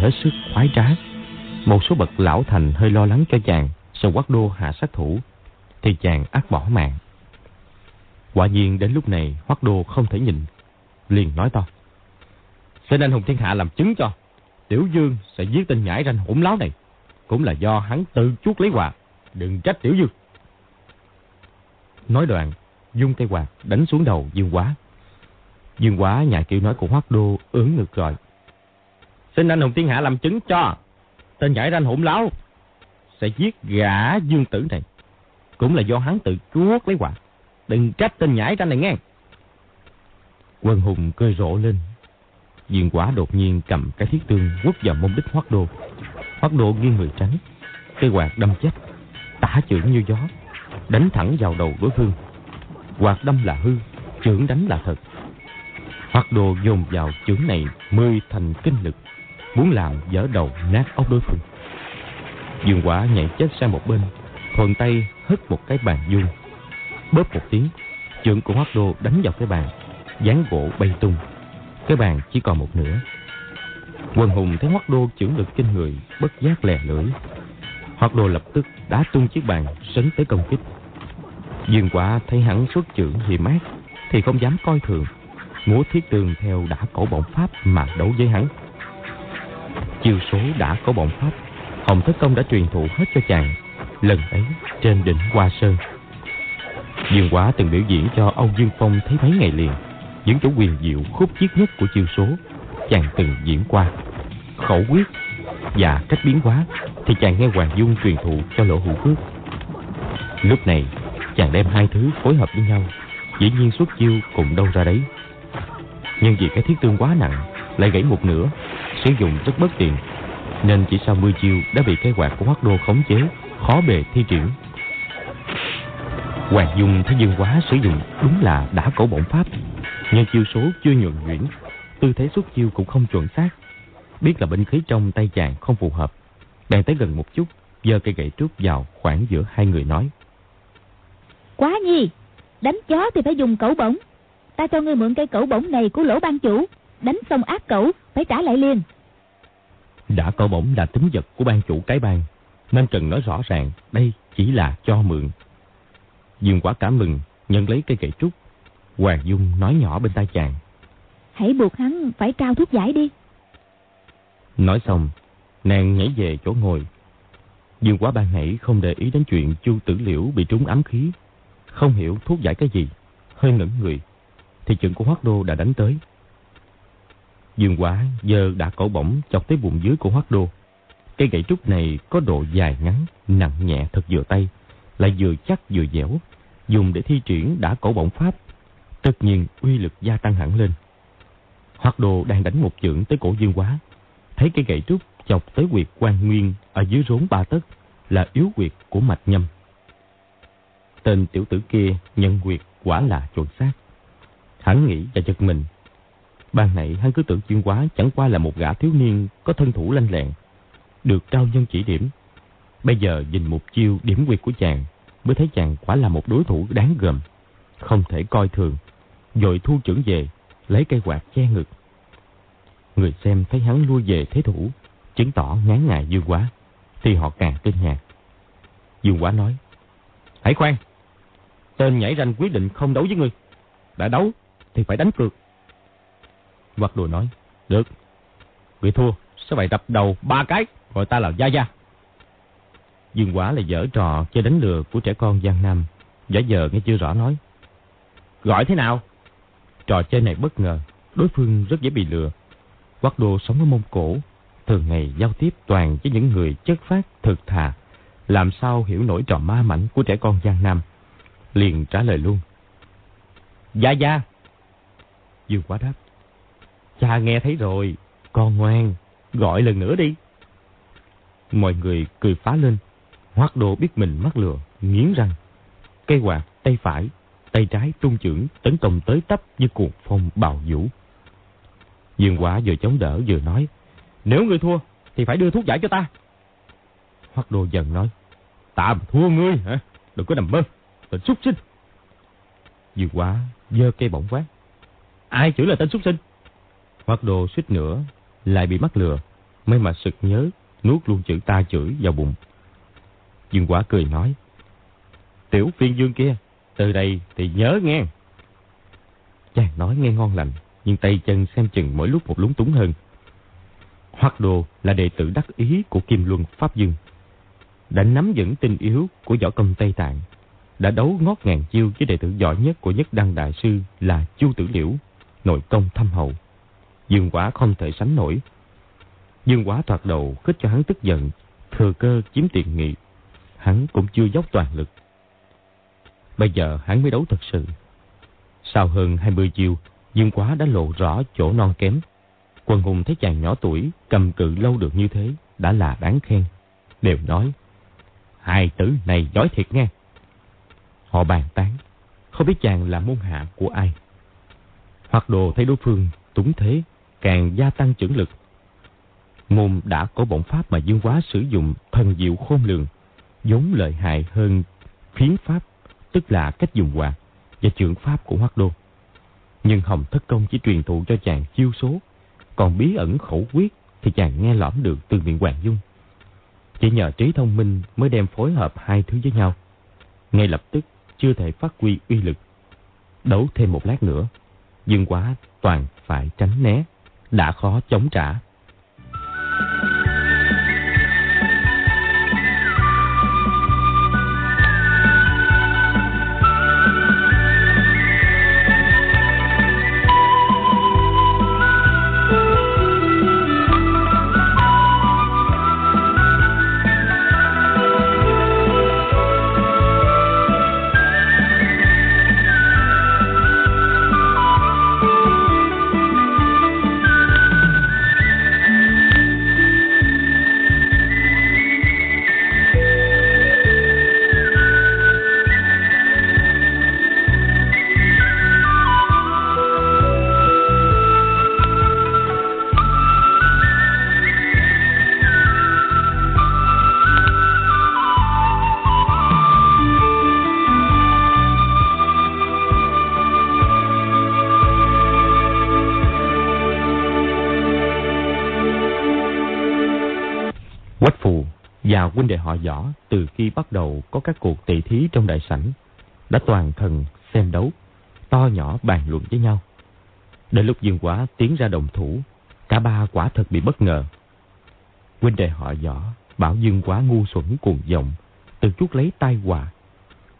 hết sức khoái trá. Một số bậc lão thành hơi lo lắng cho chàng sau quát đô hạ sát thủ thì chàng ác bỏ mạng. Quả nhiên đến lúc này Hoắc Đô không thể nhìn, liền nói to. Xin anh hùng thiên hạ làm chứng cho, Tiểu Dương sẽ giết tên nhãi ranh hỗn láo này. Cũng là do hắn tự chuốt lấy quà, đừng trách Tiểu Dương. Nói đoạn, dung cây quạt đánh xuống đầu Dương Quá. Dương Quá nhà kiểu nói của Hoắc Đô ớn ngực rồi. Xin anh hùng thiên hạ làm chứng cho, tên giải ranh hỗn láo sẽ giết gã Dương Tử này. Cũng là do hắn tự chuốt lấy quả. Đừng trách tên nhãi ra này nghe. Quân hùng cười rộ lên. Diện quả đột nhiên cầm cái thiết tương quất vào mông đích hoắc đô. Hoắc đô nghiêng người tránh. Cây quạt đâm chết. Tả trưởng như gió. Đánh thẳng vào đầu đối phương. Quạt đâm là hư. Trưởng đánh là thật. Hoắc đô dồn vào chưởng này mười thành kinh lực. Muốn làm dở đầu nát óc đối phương. Dương quả nhảy chết sang một bên. Thuần tay hất một cái bàn vuông Bóp một tiếng, trưởng của Hoắc Đô đánh vào cái bàn, dán gỗ bay tung. Cái bàn chỉ còn một nửa. Quần hùng thấy Hoắc Đô trưởng lực kinh người, bất giác lè lưỡi. Hoắc Đô lập tức đá tung chiếc bàn, sấn tới công kích. Dương quả thấy hắn xuất trưởng hiểm ác, thì không dám coi thường. Múa thiết tường theo đã cổ bổng pháp mà đấu với hắn. Chiêu số đã có bổng pháp, Hồng Thất Công đã truyền thụ hết cho chàng. Lần ấy trên đỉnh Hoa Sơn Dương Quá từng biểu diễn cho Âu Dương Phong thấy mấy ngày liền. Những chỗ quyền diệu khúc chiết nhất của chiêu số chàng từng diễn qua. Khẩu quyết và cách biến hóa thì chàng nghe Hoàng Dung truyền thụ cho Lỗ Hữu Phước. Lúc này chàng đem hai thứ phối hợp với nhau, dĩ nhiên xuất chiêu cùng đâu ra đấy. Nhưng vì cái thiết tương quá nặng, lại gãy một nửa, sử dụng rất bất tiện, nên chỉ sau 10 chiêu đã bị cái quạt của Hoắc Đô khống chế, khó bề thi triển. Hoàng Dung thấy Dương Quá sử dụng đúng là đã cổ bổn pháp, nhưng chiêu số chưa nhuần nhuyễn, tư thế xuất chiêu cũng không chuẩn xác. Biết là binh khí trong tay chàng không phù hợp, bèn tới gần một chút, giơ cây gậy trúc vào khoảng giữa hai người nói. Quá nhi, đánh chó thì phải dùng cẩu bổng. Ta cho ngươi mượn cây cẩu bổng này của lỗ ban chủ, đánh xong ác cẩu, phải trả lại liền. Đã cẩu bổng là tính vật của ban chủ cái bang, nên cần nói rõ ràng đây chỉ là cho mượn Dương quả cảm mừng, nhận lấy cây gậy trúc. Hoàng Dung nói nhỏ bên tai chàng. Hãy buộc hắn phải trao thuốc giải đi. Nói xong, nàng nhảy về chỗ ngồi. Dương quả ban nãy không để ý đến chuyện chu tử liễu bị trúng ám khí. Không hiểu thuốc giải cái gì, hơi ngẩn người. Thì trận của Hoác Đô đã đánh tới. Dương quả giờ đã cổ bỏng chọc tới bụng dưới của Hoác Đô. Cây gậy trúc này có độ dài ngắn, nặng nhẹ thật vừa tay, lại vừa chắc vừa dẻo, dùng để thi triển đã cổ bỏng pháp, tất nhiên uy lực gia tăng hẳn lên. Hoác đô đang đánh một chưởng tới cổ dương quá, thấy cây gậy trúc chọc tới quyệt quan nguyên ở dưới rốn ba tấc là yếu quyệt của mạch nhâm. Tên tiểu tử kia nhân quyệt quả là chuẩn xác. Hắn nghĩ và giật mình. Ban nãy hắn cứ tưởng chuyên quá chẳng qua là một gã thiếu niên có thân thủ lanh lẹn, được trao nhân chỉ điểm. Bây giờ nhìn một chiêu điểm quyệt của chàng mới thấy chàng quả là một đối thủ đáng gờm, không thể coi thường. Dội thu trưởng về, lấy cây quạt che ngực. Người xem thấy hắn lui về thế thủ, chứng tỏ ngán ngại Dương Quá, thì họ càng kinh ngạc. Dương Quá nói, Hãy khoan, tên nhảy ranh quyết định không đấu với ngươi. Đã đấu thì phải đánh cược. Hoặc đồ nói, được, người thua sẽ phải đập đầu ba cái, gọi ta là Gia Gia. Dương quả là dở trò chơi đánh lừa của trẻ con Giang Nam. Giả giờ nghe chưa rõ nói. Gọi thế nào? Trò chơi này bất ngờ, đối phương rất dễ bị lừa. Quắc đô sống ở Mông Cổ, thường ngày giao tiếp toàn với những người chất phát, thực thà. Làm sao hiểu nổi trò ma mảnh của trẻ con Giang Nam? Liền trả lời luôn. Dạ dạ. Dương quá đáp. Cha nghe thấy rồi, con ngoan, gọi lần nữa đi. Mọi người cười phá lên, Hoác đồ biết mình mắc lừa, nghiến răng. Cây quạt, tay phải, tay trái trung trưởng tấn công tới tấp như cuồng phong bào vũ. Dương quả vừa chống đỡ vừa nói, nếu ngươi thua thì phải đưa thuốc giải cho ta. Hoác đồ dần nói, ta mà thua ngươi hả? Đừng có nằm mơ, tên súc sinh. Dương quả dơ cây bổng quát. Ai chửi là tên súc sinh? Hoác đồ suýt nữa lại bị mắc lừa, mới mà sực nhớ nuốt luôn chữ ta chửi vào bụng. Dương quả cười nói, Tiểu phiên dương kia, từ đây thì nhớ nghe. Chàng nói nghe ngon lành, nhưng tay chân xem chừng mỗi lúc một lúng túng hơn. Hoắc Đồ là đệ tử đắc ý của Kim Luân Pháp Dương. Đã nắm vững tinh yếu của võ công Tây Tạng. Đã đấu ngót ngàn chiêu với đệ tử giỏi nhất của nhất đăng đại sư là Chu Tử Liễu, nội công thâm hậu. Dương quả không thể sánh nổi. Dương quả thoạt đầu khích cho hắn tức giận, thừa cơ chiếm tiện nghị. Hắn cũng chưa dốc toàn lực. Bây giờ hắn mới đấu thật sự. Sau hơn 20 chiêu, Dương quá đã lộ rõ chỗ non kém. Quần hùng thấy chàng nhỏ tuổi cầm cự lâu được như thế đã là đáng khen. Đều nói, hai tử này giỏi thiệt nghe. Họ bàn tán, không biết chàng là môn hạ của ai. Hoặc đồ thấy đối phương túng thế, càng gia tăng chưởng lực. Môn đã có bổn pháp mà Dương Quá sử dụng thần diệu khôn lường, vốn lợi hại hơn phiến pháp, tức là cách dùng quạt và trưởng pháp của Hoắc Đô. Nhưng Hồng Thất Công chỉ truyền thụ cho chàng chiêu số, còn bí ẩn khẩu quyết thì chàng nghe lõm được từ miệng Hoàng Dung. Chỉ nhờ trí thông minh mới đem phối hợp hai thứ với nhau. Ngay lập tức chưa thể phát huy uy lực. Đấu thêm một lát nữa, Dương Quá toàn phải tránh né, đã khó chống trả. Họ võ từ khi bắt đầu có các cuộc tỷ thí trong đại sảnh đã toàn thần xem đấu, to nhỏ bàn luận với nhau. Đến lúc Dương Quá tiến ra đồng thủ, cả ba quả thật bị bất ngờ. Huynh đệ họ võ bảo Dương Quá ngu xuẩn cuồng vọng, từ chút lấy tai họa.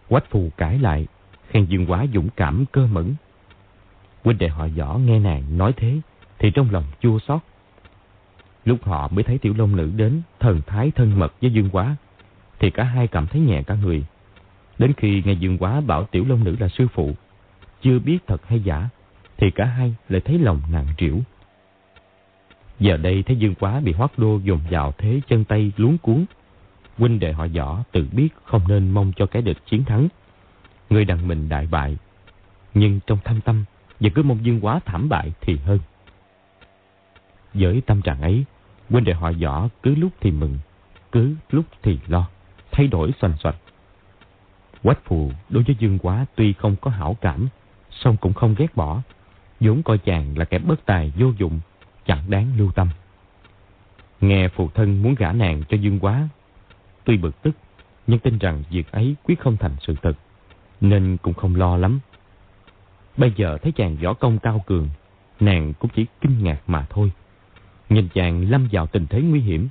Quách phù cãi lại, khen Dương Quá dũng cảm cơ mẫn. Huynh đệ họ võ nghe nàng nói thế, thì trong lòng chua xót Lúc họ mới thấy tiểu long nữ đến thần thái thân mật với Dương Quá, thì cả hai cảm thấy nhẹ cả người. Đến khi nghe Dương Quá bảo tiểu long nữ là sư phụ, chưa biết thật hay giả, thì cả hai lại thấy lòng nặng trĩu. Giờ đây thấy Dương Quá bị hoác đô dùng vào thế chân tay luống cuốn. Huynh đệ họ võ tự biết không nên mong cho cái địch chiến thắng. Người đằng mình đại bại. Nhưng trong thâm tâm, và cứ mong Dương Quá thảm bại thì hơn. Với tâm trạng ấy, huynh đệ họ võ cứ lúc thì mừng, cứ lúc thì lo, thay đổi xoành xoạch. Quách phù đối với Dương Quá tuy không có hảo cảm, song cũng không ghét bỏ, vốn coi chàng là kẻ bất tài vô dụng, chẳng đáng lưu tâm. Nghe phụ thân muốn gả nàng cho Dương Quá, tuy bực tức, nhưng tin rằng việc ấy quyết không thành sự thật, nên cũng không lo lắm. Bây giờ thấy chàng võ công cao cường, nàng cũng chỉ kinh ngạc mà thôi. Nhìn chàng lâm vào tình thế nguy hiểm,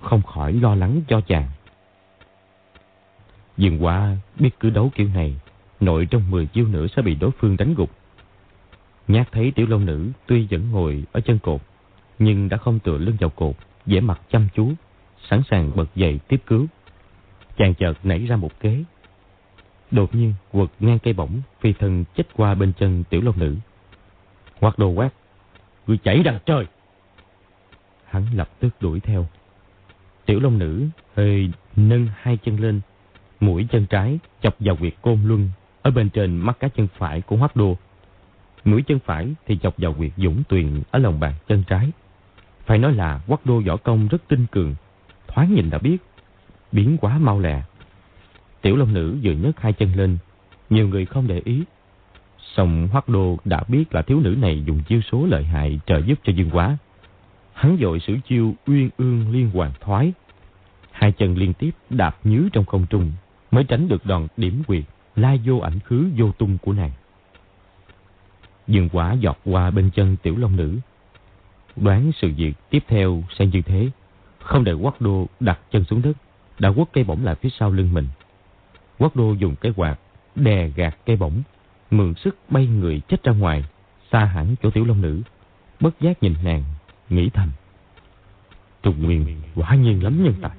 không khỏi lo lắng cho chàng. Dừng qua biết cứ đấu kiểu này, nội trong 10 chiêu nữa sẽ bị đối phương đánh gục. Nhát thấy tiểu long nữ tuy vẫn ngồi ở chân cột, nhưng đã không tựa lưng vào cột, vẻ mặt chăm chú, sẵn sàng bật dậy tiếp cứu. Chàng chợt nảy ra một kế. Đột nhiên quật ngang cây bổng, phi thân chết qua bên chân tiểu long nữ. Hoặc đồ quát, người chảy đằng trời. Hắn lập tức đuổi theo. Tiểu Long Nữ hơi nâng hai chân lên, mũi chân trái chọc vào quyệt côn luân ở bên trên mắt cá chân phải của Hoắc Đô. Mũi chân phải thì chọc vào quyệt dũng tuyền ở lòng bàn chân trái. Phải nói là Hoắc Đô võ công rất tinh cường, thoáng nhìn đã biết, biến quá mau lẹ. Tiểu Long Nữ vừa nhấc hai chân lên, nhiều người không để ý. song Hoắc Đô đã biết là thiếu nữ này dùng chiêu số lợi hại trợ giúp cho Dương Quá. Hắn dội sử chiêu uyên ương liên hoàn thoái. Hai chân liên tiếp đạp nhứ trong không trung mới tránh được đòn điểm quyệt lai vô ảnh khứ vô tung của nàng. Dương quả giọt qua bên chân tiểu long nữ. Đoán sự việc tiếp theo sẽ như thế. Không để Quắc Đô đặt chân xuống đất, đã quất cây bổng lại phía sau lưng mình. Quắc Đô dùng cái quạt đè gạt cây bổng, mượn sức bay người chết ra ngoài, xa hẳn chỗ tiểu long nữ. Bất giác nhìn nàng, nghĩ thầm. Trùng Nguyên quả nhiên lắm nhân tài.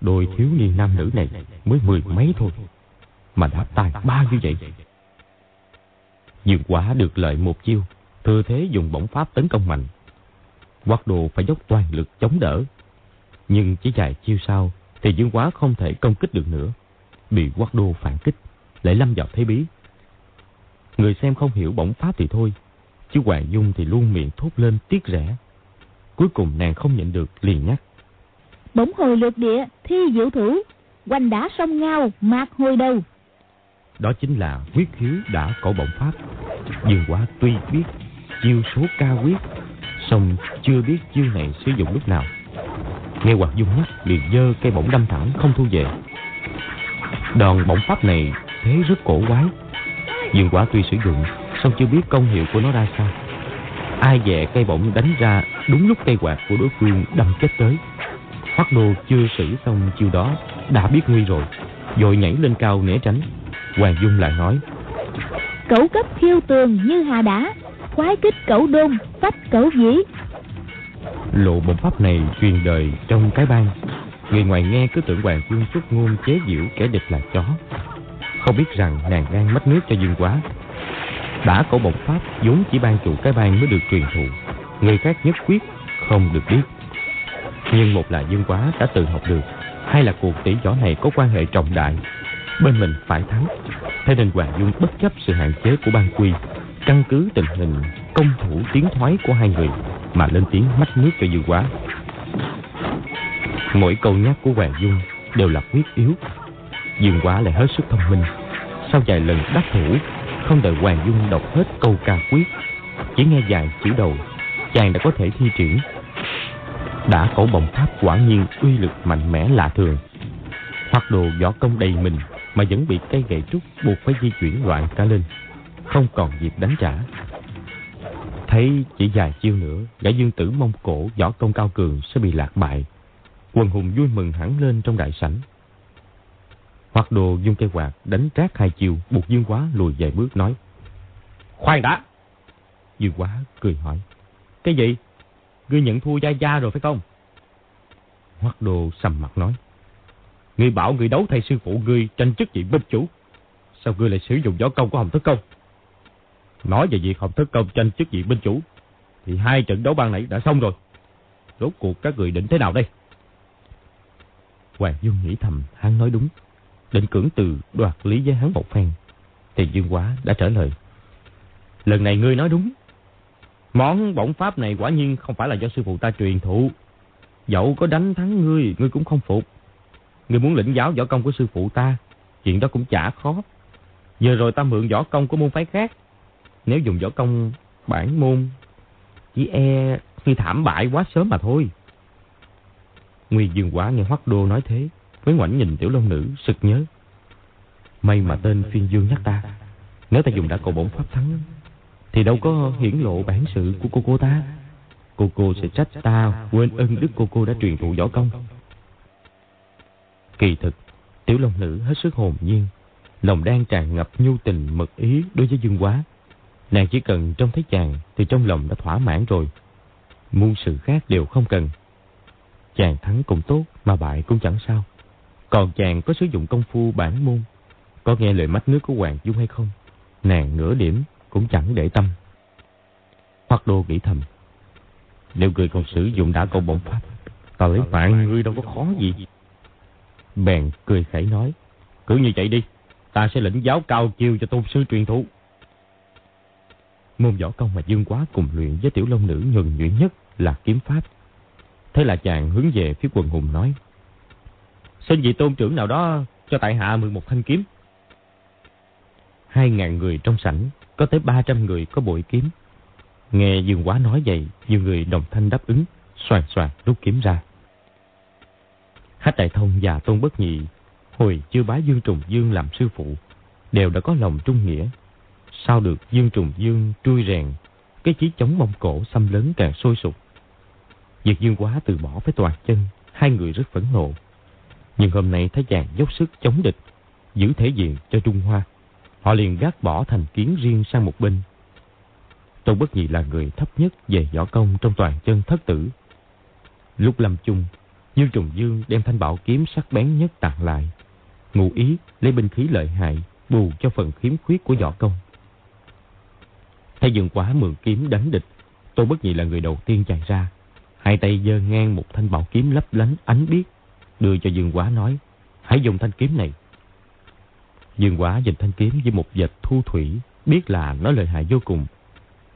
Đôi thiếu niên nam nữ này mới mười mấy thôi, mà đã tài ba như vậy. Dương quả được lợi một chiêu, thừa thế dùng bổng pháp tấn công mạnh. Quát đồ phải dốc toàn lực chống đỡ. Nhưng chỉ vài chiêu sau thì Dương quá không thể công kích được nữa. Bị quát đô phản kích, lại lâm vào thế bí. Người xem không hiểu bổng pháp thì thôi, chứ Hoàng Dung thì luôn miệng thốt lên tiếc rẻ. Cuối cùng nàng không nhận được liền nhắc. Bổng hồi lượt địa, thi diệu thủ, quanh đá sông ngao, mạc hồi đầu. Đó chính là quyết khiếu đã cổ bổng pháp. Dương quá tuy biết chiêu số cao quyết, song chưa biết chiêu này sử dụng lúc nào. Nghe Hoàng Dung nhắc liền dơ cây bổng đâm thẳng không thu về. Đòn bổng pháp này thế rất cổ quái. Dương quả tuy sử dụng, song chưa biết công hiệu của nó ra sao. Ai dè cây bổng đánh ra đúng lúc cây quạt của đối phương đâm chết tới. Hoắc Đô chưa sử xong chiêu đó, đã biết nguy rồi, rồi nhảy lên cao né tránh. Hoàng Dung lại nói, Cẩu cấp khiêu tường như hà đá, khoái kích cẩu đôn, phách cẩu dĩ. Lộ bổng pháp này truyền đời trong cái bang. Người ngoài nghe cứ tưởng Hoàng Dung xuất ngôn chế giễu kẻ địch là chó. Không biết rằng nàng đang mất nước cho Dương Quá. Đã cổ bổng pháp vốn chỉ ban chủ cái bang mới được truyền thụ. Người khác nhất quyết không được biết. Nhưng một là Dương Quá đã tự học được, hai là cuộc tỷ võ này có quan hệ trọng đại. Bên mình phải thắng. Thế nên Hoàng Dung bất chấp sự hạn chế của ban quy, căn cứ tình hình công thủ tiến thoái của hai người mà lên tiếng mách nước cho Dương Quá. Mỗi câu nhắc của Hoàng Dung đều là quyết yếu. Dương Quá lại hết sức thông minh. Sau vài lần đắc thủ, không đợi Hoàng Dung đọc hết câu ca quyết, chỉ nghe vài chữ đầu, chàng đã có thể thi triển đã cổ bồng pháp quả nhiên uy lực mạnh mẽ lạ thường. Hoặc đồ võ công đầy mình mà vẫn bị cây gậy trúc buộc phải di chuyển loạn cả lên, không còn dịp đánh trả. Thấy chỉ vài chiêu nữa, gã dương tử mông cổ võ công cao cường sẽ bị lạc bại. Quần hùng vui mừng hẳn lên trong đại sảnh. Hoặc đồ dùng cây quạt đánh trát hai chiều, buộc Dương Quá lùi vài bước nói. Khoan đã! Dương Quá cười hỏi. Cái gì? Ngươi nhận thua Gia Gia rồi phải không? Hoắc Đồ sầm mặt nói. Ngươi bảo ngươi đấu thay sư phụ ngươi tranh chức vị binh chủ. Sao ngươi lại sử dụng võ công của Hồng Thất Công? Nói về việc Hồng Thất Công tranh chức vị binh chủ. Thì hai trận đấu ban nãy đã xong rồi. Rốt cuộc các người định thế nào đây? Hoàng Dung nghĩ thầm, hắn nói đúng. Định cưỡng từ đoạt lý với hắn một phen. Thì Dương Quá đã trả lời. Lần này ngươi nói đúng. Món bổng pháp này quả nhiên không phải là do sư phụ ta truyền thụ. Dẫu có đánh thắng ngươi, ngươi cũng không phục. Ngươi muốn lĩnh giáo võ công của sư phụ ta, chuyện đó cũng chả khó. Giờ rồi ta mượn võ công của môn phái khác. Nếu dùng võ công bản môn, chỉ e khi thảm bại quá sớm mà thôi. Nguyên Dương Quả nghe Hoắc Đô nói thế, mới ngoảnh nhìn tiểu long nữ, sực nhớ. May mà tên phiên dương nhắc ta. Nếu ta dùng đã cầu bổn pháp thắng, thì đâu có hiển lộ bản sự của cô cô ta. Cô cô sẽ trách ta quên ân đức cô cô đã truyền thụ võ công. Kỳ thực, tiểu long nữ hết sức hồn nhiên, lòng đang tràn ngập nhu tình mật ý đối với Dương Quá. Nàng chỉ cần trông thấy chàng thì trong lòng đã thỏa mãn rồi. Muôn sự khác đều không cần. Chàng thắng cũng tốt mà bại cũng chẳng sao. Còn chàng có sử dụng công phu bản môn, có nghe lời mách nước của Hoàng Dung hay không? Nàng nửa điểm cũng chẳng để tâm. Hoặc đô nghĩ thầm. Nếu người còn sử dụng đã công bổng pháp, ta lấy mạng ngươi đâu có khó gì. Bèn cười khẩy nói. Cứ như vậy đi, ta sẽ lĩnh giáo cao chiêu cho tôn sư truyền thụ. Môn võ công mà Dương Quá cùng luyện với tiểu long nữ nhuần nhuyễn nhất là kiếm pháp. Thế là chàng hướng về phía quần hùng nói. Xin vị tôn trưởng nào đó cho tại hạ mượn một thanh kiếm hai ngàn người trong sảnh, có tới ba trăm người có bội kiếm. Nghe Dương Quá nói vậy, nhiều người đồng thanh đáp ứng, soàn soàn rút kiếm ra. Hách Đại Thông và Tôn Bất Nhị hồi chưa bái Dương Trùng Dương làm sư phụ, đều đã có lòng trung nghĩa. Sao được Dương Trùng Dương trui rèn, cái chí chống Mông Cổ xâm lớn càng sôi sục. Việc Dương Quá từ bỏ với toàn chân, hai người rất phẫn nộ. Nhưng hôm nay thấy chàng dốc sức chống địch, giữ thể diện cho Trung Hoa. Họ liền gác bỏ thành kiến riêng sang một bên. Tôn Bất Nhị là người thấp nhất về võ công trong toàn chân thất tử. Lúc lâm chung, Dương Trùng Dương đem thanh bảo kiếm sắc bén nhất tặng lại. Ngụ ý lấy binh khí lợi hại, bù cho phần khiếm khuyết của võ công. Thấy Dương Quá mượn kiếm đánh địch, Tôn Bất Nhị là người đầu tiên chạy ra. Hai tay giơ ngang một thanh bảo kiếm lấp lánh ánh biếc, đưa cho Dương Quá nói, hãy dùng thanh kiếm này. Dương Quá nhìn thanh kiếm với một vệt thu thủy, biết là nó lợi hại vô cùng.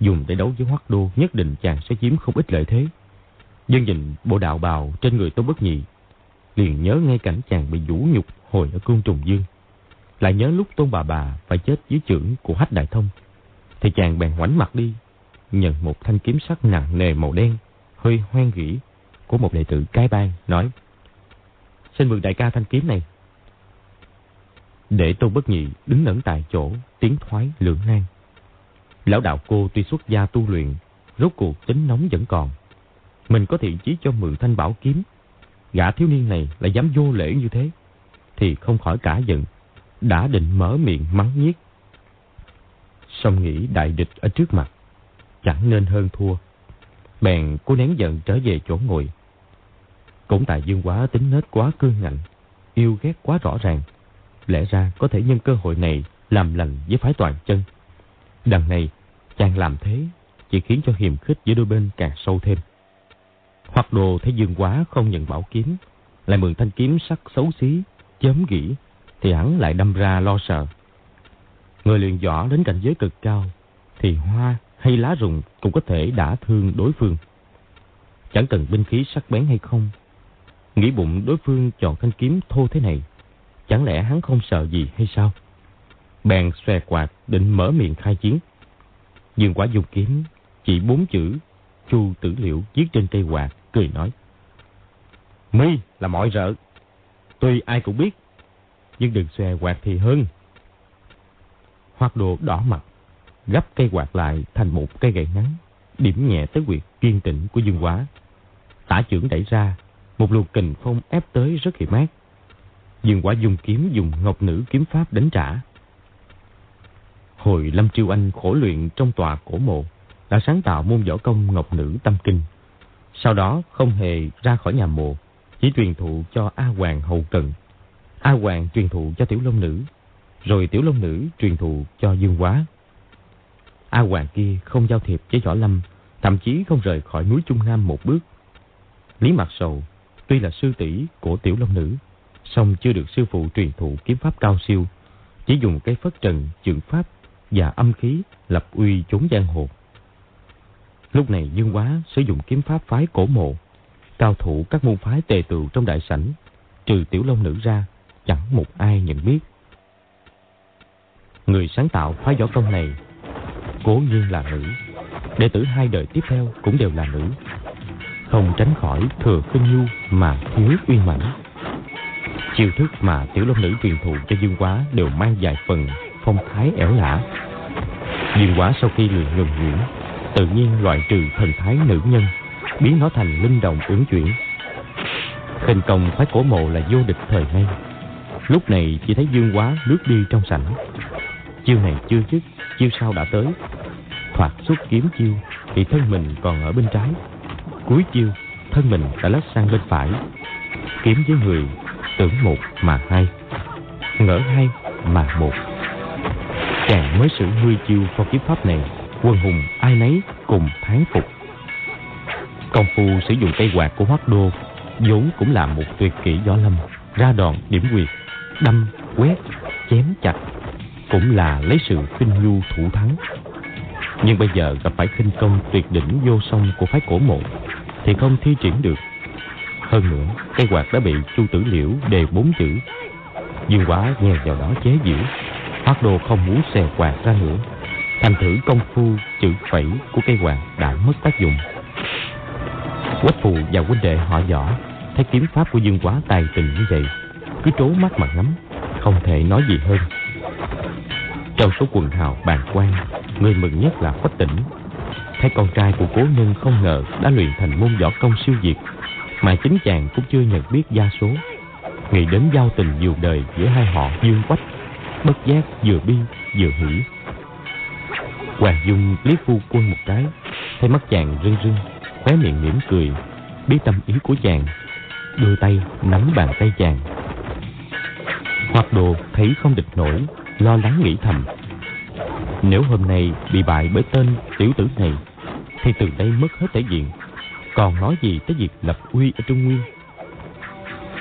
Dùng để đấu với Hoắc Đô nhất định chàng sẽ chiếm không ít lợi thế. Dương nhìn bộ đạo bào trên người tôi Bất Nhị, liền nhớ ngay cảnh chàng bị vũ nhục hồi ở cung trùng dương. Lại nhớ lúc Tôn bà bà phải chết dưới chưởng của Hách Đại Thông. Thì chàng bèn ngoảnh mặt đi, nhận một thanh kiếm sắc nặng nề màu đen, hơi hoang gỉ của một đệ tử cái bang, nói Xin mượn đại ca thanh kiếm này. Để Tôn Bất Nhị đứng lẫn tại chỗ, tiếng thoái lưỡng nan. Lão đạo cô tuy xuất gia tu luyện, rốt cuộc tính nóng vẫn còn. Mình có thiện chí cho mượn thanh bảo kiếm. Gã thiếu niên này lại dám vô lễ như thế. Thì không khỏi cả giận. Đã định mở miệng mắng nhiếc. Xong nghĩ đại địch ở trước mặt. Chẳng nên hơn thua. Bèn cố nén giận trở về chỗ ngồi. Cũng tại dương quá tính nết quá cương ngạnh. Yêu ghét quá rõ ràng. Lẽ ra có thể nhân cơ hội này làm lành với phái toàn chân. Đằng này, chàng làm thế chỉ khiến cho hiềm khích giữa đôi bên càng sâu thêm. Hoặc đồ thấy dương quá không nhận bảo kiếm, lại mượn thanh kiếm sắc xấu xí, chớm gỉ, thì hắn lại đâm ra lo sợ. Người luyện võ đến cảnh giới cực cao, thì hoa hay lá rụng cũng có thể đã thương đối phương. Chẳng cần binh khí sắc bén hay không. Nghĩ bụng đối phương chọn thanh kiếm thô thế này, chẳng lẽ hắn không sợ gì hay sao? Bèn xòe quạt định mở miệng khai chiến. Dương quả dùng kiếm, chỉ bốn chữ, chu tử liệu viết trên cây quạt, cười nói. Mi là mọi rợ. Tuy ai cũng biết, nhưng đừng xòe quạt thì hơn. Hoạt đồ đỏ mặt, gấp cây quạt lại thành một cây gậy ngắn, điểm nhẹ tới quyệt kiên tĩnh của dương quá. Tả trưởng đẩy ra, một luồng kình phong ép tới rất hiểm ác. Dương quả dùng kiếm dùng ngọc nữ kiếm pháp đánh trả. Hồi Lâm chiêu Anh khổ luyện trong tòa cổ mộ, đã sáng tạo môn võ công ngọc nữ tâm kinh. Sau đó không hề ra khỏi nhà mộ, chỉ truyền thụ cho A Hoàng hậu cần. A Hoàng truyền thụ cho Tiểu Long Nữ, rồi Tiểu Long Nữ truyền thụ cho Dương Quá. A Hoàng kia không giao thiệp với Võ Lâm, thậm chí không rời khỏi núi Trung Nam một bước. Lý Mạc Sầu tuy là sư tỷ của Tiểu Long Nữ, song chưa được sư phụ truyền thụ kiếm pháp cao siêu, chỉ dùng cái phất trần, trường pháp và âm khí lập uy chốn giang hồ. Lúc này Dương Quá sử dụng kiếm pháp phái cổ mộ, cao thủ các môn phái tề tựu trong đại sảnh, trừ tiểu long nữ ra, chẳng một ai nhận biết. Người sáng tạo phái võ công này, cố nhiên là nữ, đệ tử hai đời tiếp theo cũng đều là nữ, không tránh khỏi thừa khinh nhu mà thiếu uy mãnh. Chiêu thức mà tiểu long nữ truyền thụ cho Dương Quá đều mang vài phần phong thái ẻo lả. Dương Quá sau khi luyện ngừng nguyễn tự nhiên loại trừ thần thái nữ nhân, biến nó thành linh động ứng chuyển. Khinh công phái cổ mộ là vô địch thời nay. Lúc này chỉ thấy Dương Quá lướt đi trong sảnh. Chiêu này chưa dứt, chiêu sau đã tới. Thoạt xuất kiếm chiêu thì thân mình còn ở bên trái. Cuối chiêu, thân mình đã lách sang bên phải. Kiếm với người, tưởng một mà hai. Ngỡ hai mà một. Chàng mới sử mươi chiêu phong kiếm pháp này quân hùng ai nấy cùng thán phục. Công phu sử dụng cây quạt của Hoắc Đô vốn cũng là một tuyệt kỹ võ lâm, ra đòn điểm quyệt, đâm, quét, chém chặt, cũng là lấy sự khinh nhu thủ thắng. Nhưng bây giờ gặp phải khinh công tuyệt đỉnh vô song của phái cổ mộ thì không thi triển được. Hơn nữa, cây quạt đã bị Chu Tử Liễu đề bốn chữ. Dương Quá nghe vào đó chế giễu. Hoác Đô không muốn xè quạt ra nữa. Thành thử công phu chữ phẩy của cây quạt đã mất tác dụng. Quách phù và huynh đệ họ võ thấy kiếm pháp của Dương Quá tài tình như vậy, cứ trố mắt mà ngắm, không thể nói gì hơn. Trong số quần hào bàn quan, người mừng nhất là Quách Tỉnh. Thấy con trai của cố nhân không ngờ đã luyện thành môn võ công siêu việt, mà chính chàng cũng chưa nhận biết gia số. Nghĩ đến giao tình nhiều đời giữa hai họ Dương Quách, bất giác vừa bi vừa hỉ. Hoàng Dung liếc phu quân một cái, thấy mắt chàng rưng rưng, khóe miệng mỉm cười, biết tâm ý của chàng, đưa tay nắm bàn tay chàng. Hoặc đồ thấy không địch nổi, lo lắng nghĩ thầm. Nếu hôm nay bị bại bởi tên tiểu tử này, thì từ đây mất hết thể diện. Còn nói gì tới việc lập uy ở Trung Nguyên.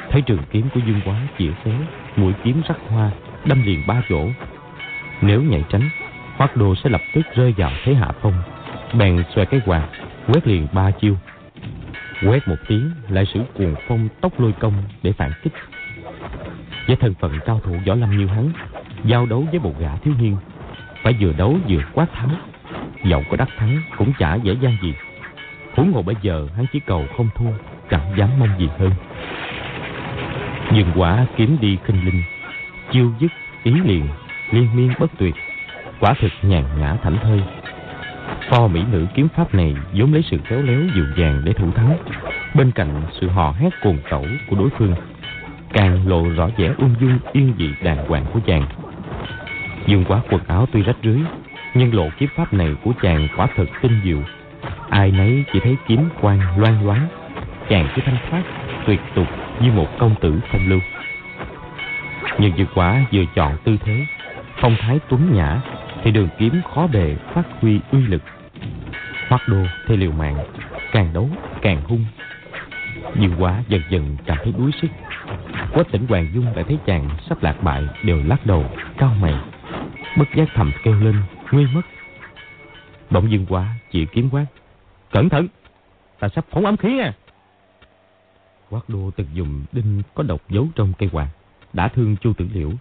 Thấy trường kiếm của Dương Quá chĩa xé, mũi kiếm sắc hoa, đâm liền ba chỗ. Nếu nhảy tránh, Hoác Đồ sẽ lập tức rơi vào thế hạ phong. Bèn xòe cái quạt, quét liền ba chiêu. Quét một tiếng lại sử cuồng phong tốc lôi công để phản kích. Với thân phận cao thủ võ lâm như hắn, giao đấu với một gã thiếu niên, phải vừa đấu vừa quát thắng. Dẫu có đắc thắng cũng chả dễ dàng gì. Huống hồ bây giờ hắn chỉ cầu không thua, chẳng dám mong gì hơn. Nhưng quả kiếm đi khinh linh, chiêu dứt ý liền, liên miên bất tuyệt, quả thực nhàn nhã thảnh thơi. Pho mỹ nữ kiếm pháp này vốn lấy sự khéo léo dịu dàng để thủ thắng, bên cạnh sự hò hét cuồng tẩu của đối phương, càng lộ rõ vẻ ung dung yên dị đàng hoàng của chàng. Dương quá quần áo tuy rách rưới, nhưng lộ kiếm pháp này của chàng quả thật tinh diệu. Ai nấy chỉ thấy kiếm quang loan loáng, chàng cứ thanh thoát, tuyệt tục như một công tử phong lưu. Nhưng dược quá vừa chọn tư thế, phong thái tuấn nhã, thì đường kiếm khó bề phát huy uy lực. Hoắc đô thê liều mạng, càng đấu càng hung. Dương quá dần dần cảm thấy đuối sức. Quách tỉnh Hoàng Dung đã thấy chàng sắp lạc bại đều lắc đầu, cao mày. Bất giác thầm kêu lên, nguy mất. Bỗng Dương quá chỉ kiếm quát. Cẩn thận, ta sắp phóng ám khí à. Quát đô từng dùng đinh có độc giấu trong cây quạt, đã thương Chu Tử Liễu.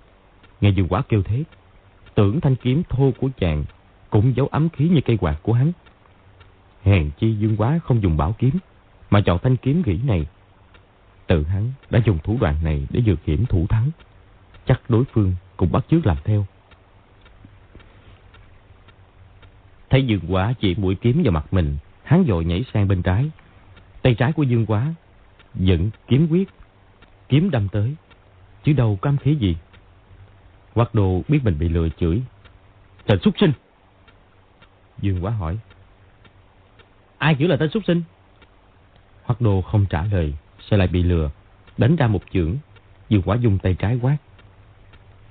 Nghe Dương quá kêu thế, tưởng thanh kiếm thô của chàng cũng giấu ấm khí như cây quạt của hắn. Hèn chi Dương quá không dùng bảo kiếm, mà chọn thanh kiếm gỉ này. Tự hắn đã dùng thủ đoạn này để dược hiểm thủ thắng. Chắc đối phương cũng bắt chước làm theo. Thấy Dương Quá chỉ mũi kiếm vào mặt mình, hắn dội nhảy sang bên trái. Tay trái của Dương Quá vẫn kiếm quyết, kiếm đâm tới, chứ đâu có âm khí gì. Quắc đồ biết mình bị lừa chửi. Tên xuất sinh. Dương Quá hỏi. Ai chửi là tên xuất sinh? Hoắc đồ không trả lời, sẽ lại bị lừa, đánh ra một chưởng. Dương Quá dùng tay trái quát.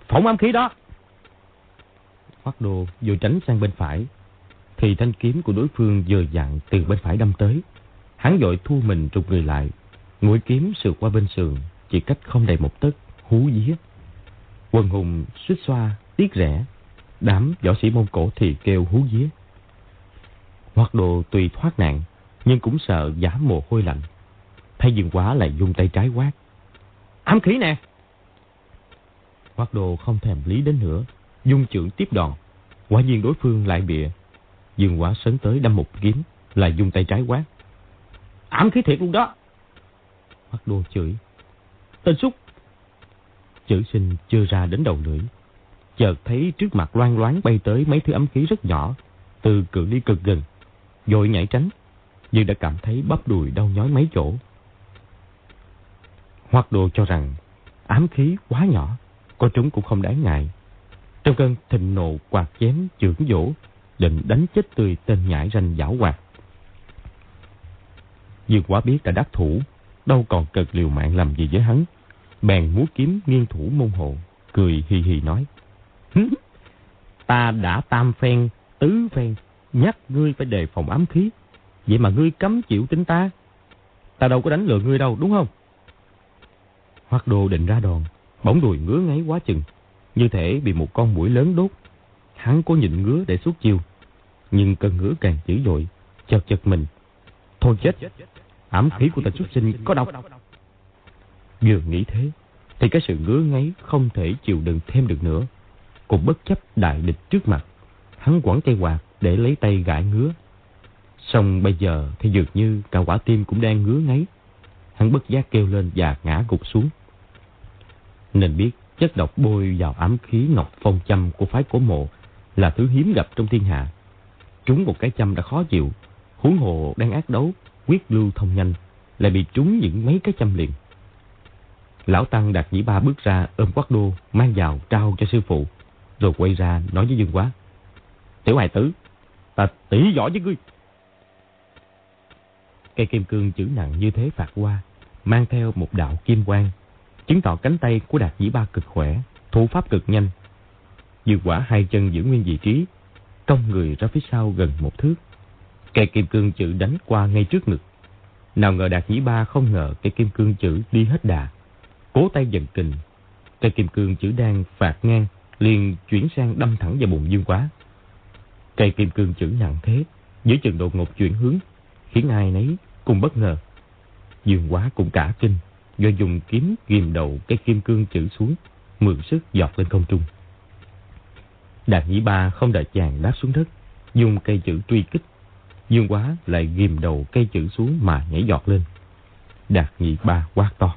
Phỏng âm khí đó. Hoắc đồ vừa tránh sang bên phải, thì thanh kiếm của đối phương vừa dặn từ bên phải đâm tới. Hắn vội thu mình trục người lại, mũi kiếm sượt qua bên sườn, chỉ cách không đầy một tấc, hú vía. Quân hùng suýt xoa, tiếc rẻ, đám võ sĩ Mông Cổ thì kêu hú vía. Hoặc đồ tùy thoát nạn, nhưng cũng sợ giả mồ hôi lạnh. thay dương quá lại dùng tay trái quát. Ám khí nè! Hoặc đồ không thèm lý đến nữa, dung trưởng tiếp đòn. Quả nhiên đối phương lại bịa. Dương quá sấn tới đâm một kiếm, lại dùng tay trái quát. Ám khí thiệt luôn đó! Hoặc đô chửi. Tên súc! Chữ sinh chưa ra đến đầu lưỡi. Chợt thấy trước mặt loan loáng bay tới mấy thứ ấm khí rất nhỏ, từ cự ly cực gần. dội nhảy tránh, nhưng đã cảm thấy bắp đùi đau nhói mấy chỗ. Hoặc đồ cho rằng ám khí quá nhỏ, có chúng cũng không đáng ngại. Trong cơn thịnh nộ quạt chém chưởng dỗ, định đánh chết tươi tên nhãi ranh giảo hoạt. Dương quá biết đã đắc thủ, đâu còn cần liều mạng làm gì với hắn. Bèn múa kiếm nghiêng thủ môn hộ, cười hì hì nói. Ta đã tam phen, tứ phen, nhắc ngươi phải đề phòng ám khí. Vậy mà ngươi cấm chịu tính ta. Ta đâu có đánh lừa ngươi đâu, đúng không? Hoác đồ định ra đòn, bỗng đùi ngứa ngáy quá chừng. Như thể bị một con mũi lớn đốt. Hắn có nhịn ngứa để suốt chiêu. Nhưng cơn ngứa càng dữ dội, chật chật mình. Thôi chết, ám khí của tên xuất sinh có độc. Vừa nghĩ thế, thì cái sự ngứa ngáy không thể chịu đựng thêm được nữa. cũng bất chấp đại địch trước mặt. Hắn quẳng cây quạt để lấy tay gãi ngứa. Xong bây giờ thì dường như cả quả tim cũng đang ngứa ngáy. Hắn bất giác kêu lên và ngã gục xuống. Nên biết chất độc bôi vào ám khí ngọc phong châm của phái cổ mộ là thứ hiếm gặp trong thiên hạ. Trúng một cái châm đã khó chịu, huống hồ đang ác đấu, quyết lưu thông nhanh, lại bị trúng những mấy cái châm liền. Lão Tăng đặt dĩ ba bước ra ôm quát đô, mang vào trao cho sư phụ, rồi quay ra nói với Dương Quá. Tiểu hài tử, ta tỉ võ với ngươi. Cây kim cương chữ nặng như thế phạt qua, mang theo một đạo kim quang, chứng tỏ cánh tay của Đạt dĩ Ba cực khỏe, thủ pháp cực nhanh. Dương quả hai chân giữ nguyên vị trí, cong người ra phía sau gần một thước. Cây kim cương chữ đánh qua ngay trước ngực. Nào ngờ Đạt Nhĩ Ba không ngờ cây kim cương chữ đi hết đà. Cố tay dần kình. Cây kim cương chữ đang phạt ngang, liền chuyển sang đâm thẳng vào bụng Dương Quá. Cây kim cương chữ nặng thế, dưới chừng đột ngột chuyển hướng, khiến ai nấy cùng bất ngờ. Dương Quá cũng cả kinh, do dùng kiếm ghim đầu cây kim cương chữ xuống, mượn sức dọc lên không trung. Đạt Nhĩ Ba không đợi chàng đáp xuống đất, dùng cây chữ truy kích. Dương Quá lại ghim đầu cây chữ xuống mà nhảy giọt lên. Đạt nhị Ba quát to.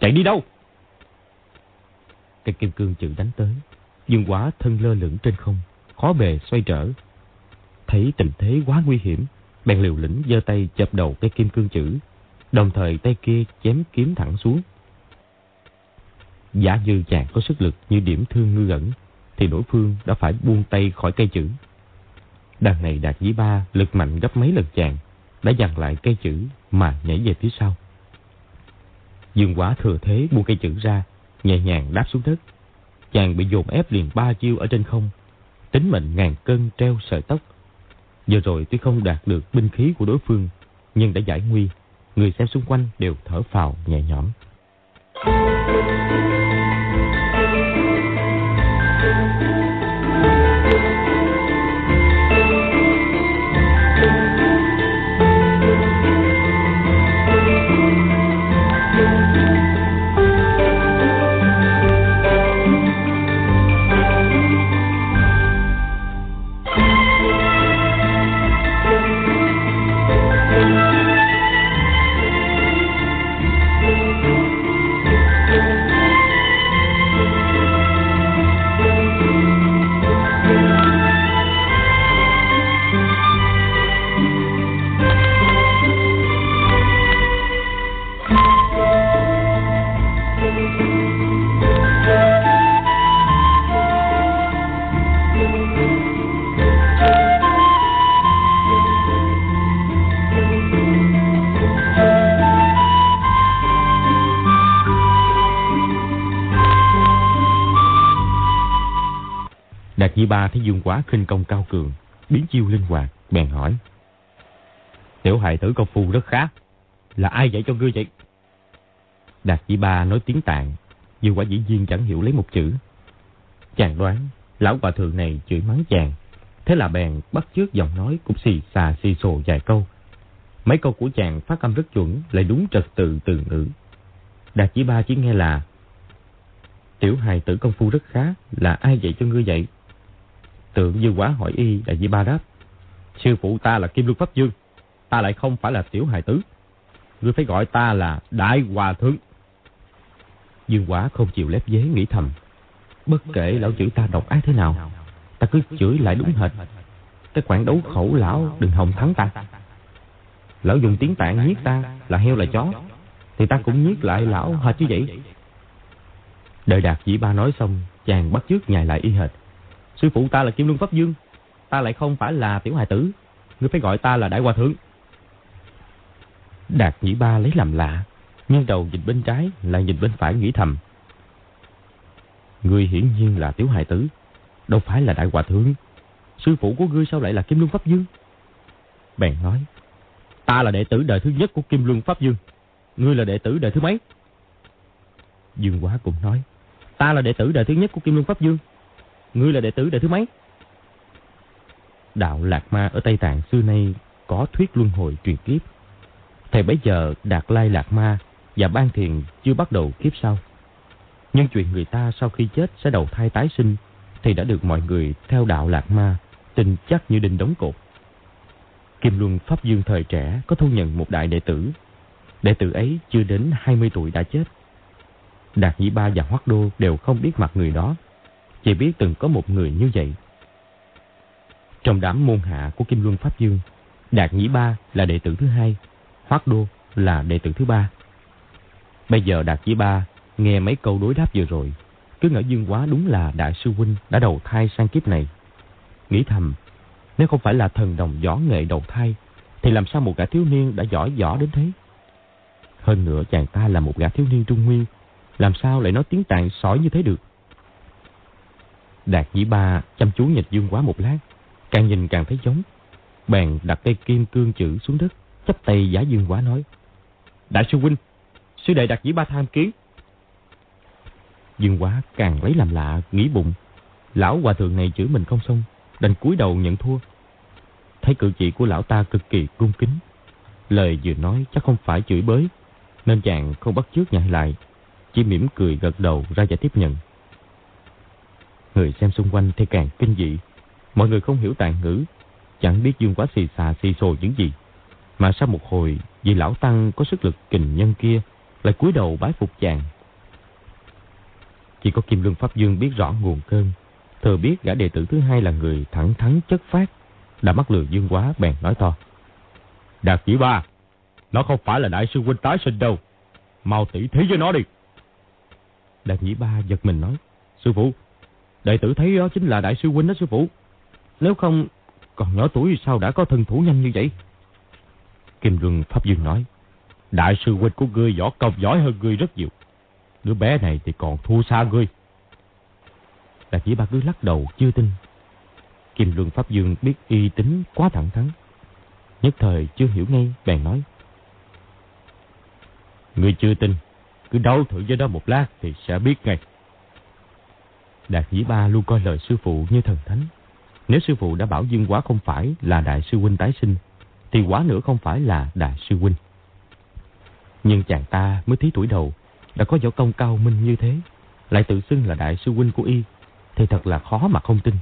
Chạy đi đâu? Cây kim cương chữ đánh tới. Dương Quá thân lơ lửng trên không, khó bề xoay trở. Thấy tình thế quá nguy hiểm, bèn liều lĩnh giơ tay chập đầu cây kim cương chữ, đồng thời tay kia chém kiếm thẳng xuống. Giả như chàng có sức lực như điểm thương ngư ẩn, thì đối phương đã phải buông tay khỏi cây chữ. Đằng này đạt dĩ ba lực mạnh gấp mấy lần chàng, đã dằn lại cây chữ mà nhảy về phía sau. Dương quá thừa thế buông cây chữ ra, nhẹ nhàng đáp xuống đất. Chàng bị dồn ép liền ba chiêu ở trên không, tính mệnh ngàn cân treo sợi tóc. Giờ rồi tuy không đạt được binh khí của đối phương, nhưng đã giải nguy, người xem xung quanh đều thở phào nhẹ nhõm. Đạt Di Ba thấy Dương Quá khinh công cao cường, biến chiêu linh hoạt, bèn hỏi. Tiểu hài tử công phu rất khá, là ai dạy cho ngươi vậy? Đạt Di Ba nói tiếng tạng, Dương Quá dĩ nhiên chẳng hiểu lấy một chữ. Chàng đoán, lão hòa thượng này chửi mắng chàng, thế là bèn bắt chước giọng nói cũng xì xà xì xồ vài câu. Mấy câu của chàng phát âm rất chuẩn, lại đúng trật tự từ ngữ. Đạt Di Ba chỉ nghe là Tiểu hài tử công phu rất khá, là ai dạy cho ngươi vậy? Tượng như quá hỏi y đại di ba đáp. Sư phụ ta là Kim Luân Pháp Dương. Ta lại không phải là tiểu hài tứ Ngươi phải gọi ta là Đại Hòa Thượng. Dương quả không chịu lép dế nghĩ thầm. Bất kể lão chữ ta độc ác thế nào, ta cứ chửi lại đúng hệt. Cái quản đấu khẩu lão đừng hòng thắng ta. Lão dùng tiếng tạng nhiếc ta là heo là chó, thì ta cũng nhiếc lại lão hệt như vậy. Đợi đạt dĩ ba nói xong, chàng bắt chước nhài lại y hệt. Sư phụ ta là Kim Luân Pháp Dương. Ta lại không phải là tiểu hài tử. Ngươi phải gọi ta là Đại Hòa Thượng. Đạt Nhĩ Ba lấy làm lạ Nhân đầu nhìn bên trái, Lại nhìn bên phải nghĩ thầm. Ngươi hiển nhiên là tiểu hài tử, Đâu phải là Đại Hòa Thượng. Sư phụ của ngươi sao lại là Kim Luân Pháp Dương? Bèn nói, Ta là đệ tử đời thứ nhất của Kim Luân Pháp Dương. Ngươi là đệ tử đời thứ mấy? Dương Quá cũng nói, Ta là đệ tử đời thứ nhất của Kim Luân Pháp Dương. Ngươi là đệ tử đệ thứ mấy? Đạo Lạc Ma ở Tây Tạng xưa nay có thuyết luân hồi truyền kiếp. thầy bấy giờ Đạt Lai Lạc Ma và Ban Thiền chưa bắt đầu kiếp sau. Nhưng chuyện người ta sau khi chết sẽ đầu thai tái sinh thì đã được mọi người theo đạo Lạc Ma tin chắc như đinh đóng cột. Kim Luân Pháp Dương thời trẻ có thu nhận một đại đệ tử. Đệ tử ấy chưa đến 20 tuổi đã chết. Đạt Nhĩ Ba và Hoắc Đô đều không biết mặt người đó, chỉ biết từng có một người như vậy. Trong đám môn hạ của Kim Luân Pháp Dương, Đạt Nhĩ Ba là đệ tử thứ hai, Hoắc Đô là đệ tử thứ ba. Bây giờ Đạt Nhĩ Ba nghe mấy câu đối đáp vừa rồi, cứ ngỡ Dương Quá đúng là đại sư huynh đã đầu thai sang kiếp này. Nghĩ thầm, nếu không phải là thần đồng võ nghệ đầu thai, thì làm sao một gã thiếu niên đã giỏi võ đến thế? Hơn nữa chàng ta là một gã thiếu niên trung nguyên, làm sao lại nói tiếng tạng sỏi như thế được? Đạt Dĩ Ba chăm chú nhìn Dương Quá một lát, càng nhìn càng thấy giống. Bèn đặt cây kim cương chữ xuống đất, chắp tay giả Dương Quá nói. Đại sư huynh, sư đệ Đạt Dĩ Ba tham kiến. Dương Quá càng lấy làm lạ, nghĩ bụng. Lão hòa thượng này chửi mình không xong, đành cúi đầu nhận thua. Thấy cử chỉ của lão ta cực kỳ cung kính. Lời vừa nói chắc không phải chửi bới, nên chàng không bắt chước nhại lại, chỉ mỉm cười gật đầu ra giải tiếp nhận. Người xem xung quanh thì càng kinh dị. Mọi người không hiểu tàn ngữ, chẳng biết dương quá xì xà xì xồ những gì. Mà sau một hồi, vì lão tăng có sức lực kình nhân kia, lại cúi đầu bái phục chàng. Chỉ có Kim Lương Pháp Dương biết rõ nguồn cơn, thừa biết gã đệ tử thứ hai là người thẳng thắn chất phát, đã mắc lừa Dương quá bèn nói to. Đạt chỉ ba, nó không phải là đại sư huynh tái sinh đâu. Mau tỉ thí với nó đi. Đạt nhĩ ba giật mình nói. Sư phụ, đệ tử thấy đó chính là đại sư huynh đó sư phụ. Nếu không, còn nhỏ tuổi sao đã có thân thủ nhanh như vậy? Kim Luân Pháp Dương nói. Đại sư huynh của ngươi võ công giỏi hơn ngươi rất nhiều. Đứa bé này thì còn thua xa ngươi. Là chỉ ba cứ lắc đầu chưa tin. Kim Luân Pháp Dương biết y tính quá thẳng thắn. Nhất thời chưa hiểu ngay, bèn nói. Ngươi chưa tin, cứ đấu thử với đó một lát thì sẽ biết ngay. Đạt Dĩ Ba luôn coi lời sư phụ như thần thánh. Nếu sư phụ đã bảo Dương Quá không phải là đại sư huynh tái sinh, thì quá nữa không phải là đại sư huynh. Nhưng chàng ta mới thí tuổi đầu, đã có võ công cao minh như thế, lại tự xưng là đại sư huynh của y, thì thật là khó mà không tin.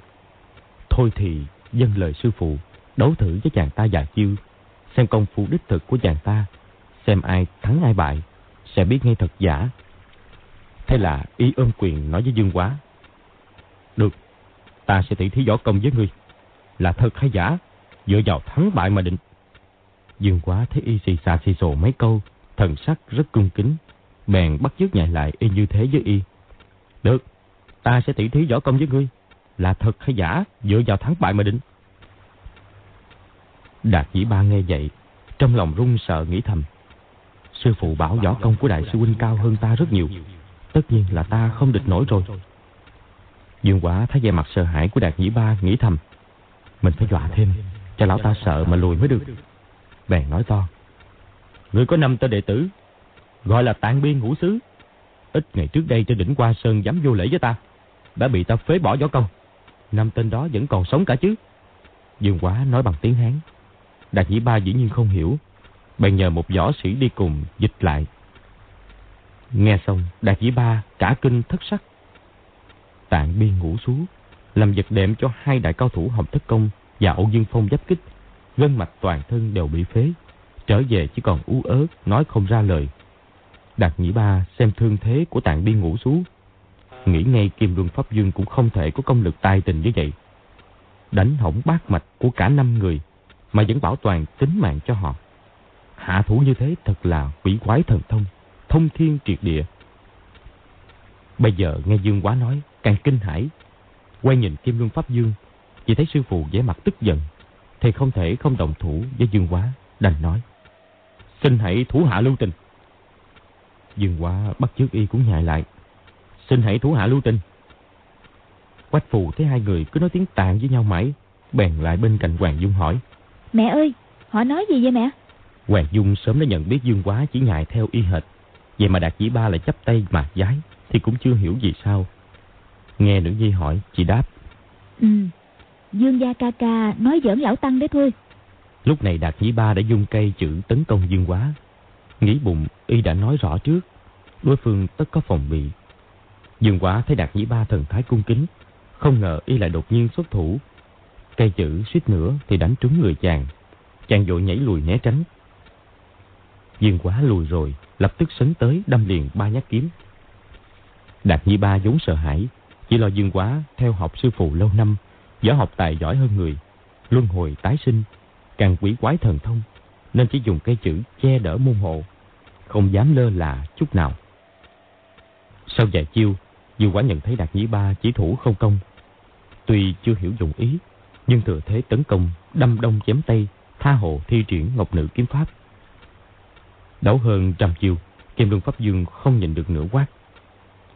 Thôi thì dân lời sư phụ, đấu thử với chàng ta già chiêu, xem công phu đích thực của chàng ta xem ai thắng ai bại, sẽ biết ngay thật giả. Thế là y ôm quyền nói với Dương Quá. Được, ta sẽ tỉ thí võ công với ngươi. Là thật hay giả, dựa vào thắng bại mà định. Dương Quá thấy y xì xà xì xồ mấy câu, thần sắc rất cung kính. Bèn bắt chước nhại lại y như thế với y. Được, ta sẽ tỉ thí võ công với ngươi. Là thật hay giả, dựa vào thắng bại mà định. Đạt dĩ ba nghe vậy, trong lòng run sợ nghĩ thầm. Sư phụ bảo võ công của đại sư huynh cao hơn ta rất nhiều. Tất nhiên là ta không địch nổi rồi. Dương quả thấy vẻ mặt sợ hãi của Đạt Nhĩ Ba nghĩ thầm. Mình phải dọa thêm, cho lão ta sợ mà lùi mới được. Bèn nói to. Người có năm tên đệ tử, gọi là tạng biên ngũ sứ. Ít ngày trước đây trên đỉnh Qua Sơn dám vô lễ với ta. Đã bị ta phế bỏ võ công. Năm tên đó vẫn còn sống cả chứ. Dương quả nói bằng tiếng Hán. Đạt Nhĩ Ba dĩ nhiên không hiểu, bèn nhờ một võ sĩ đi cùng dịch lại. Nghe xong, Đạt Nhĩ Ba cả kinh thất sắc. Tạng biên ngủ xuống, làm vật đệm cho hai đại cao thủ Hồng Thất Công và Âu Dương Phong giáp kích. Gân mạch toàn thân đều bị phế, trở về chỉ còn ú ớt, nói không ra lời. Đạt Nhĩ Ba xem thương thế của tạng biên ngủ xuống. Nghĩ ngay Kim Luân Pháp Dương cũng không thể có công lực tài tình như vậy. Đánh hỏng bát mạch của cả năm người mà vẫn bảo toàn tính mạng cho họ. Hạ thủ như thế thật là quỷ quái thần thông, thông thiên triệt địa. Bây giờ nghe Dương Quá nói, càng kinh hãi. Quay nhìn Kim Luân Pháp Dương, chỉ thấy sư phụ vẻ mặt tức giận, thì không thể không đồng thủ với Dương Quá, đành nói. Xin hãy thủ hạ lưu tình. Dương Quá bắt trước y cũng nhại lại. Xin hãy thủ hạ lưu tình. Quách phù thấy hai người cứ nói tiếng tàn với nhau mãi, bèn lại bên cạnh Hoàng Dung hỏi. Mẹ ơi, họ nói gì vậy mẹ? Hoàng Dung sớm đã nhận biết Dương Quá chỉ ngại theo y hệt. Vậy mà Đạt Dĩ Ba lại chấp tay mà giái thì cũng chưa hiểu gì sao. Nghe nữ nhi hỏi, chị đáp. Ừ, Dương Gia ca ca nói giỡn lão tăng đấy thôi. Lúc này Đạt Dĩ Ba đã dùng cây chữ tấn công Dương Quá. Nghĩ bụng y đã nói rõ trước, đối phương tất có phòng bị. Dương quá thấy Đạt Nhĩ Ba thần thái cung kính, không ngờ y lại đột nhiên xuất thủ. Cây chữ suýt nữa thì đánh trúng người chàng. Chàng vội nhảy lùi né tránh. Dương quá lùi rồi, lập tức sấn tới đâm liền ba nhát kiếm. Đạt Nhĩ Ba vốn sợ hãi, chỉ lo Dương quá theo học sư phụ lâu năm, võ học tài giỏi hơn người, luân hồi tái sinh, càng quỷ quái thần thông, nên chỉ dùng cây chữ che đỡ môn hộ, không dám lơ là chút nào. Sau vài chiêu, Dương Quá nhận thấy Đạt Nhĩ Ba chỉ thủ không công. Tuy chưa hiểu dụng ý, nhưng thừa thế tấn công, đâm đông chém tây, tha hồ thi triển ngọc nữ kiếm pháp. Đấu hơn trăm chiêu, Kim Luân Pháp Dương không nhìn được nửa quát.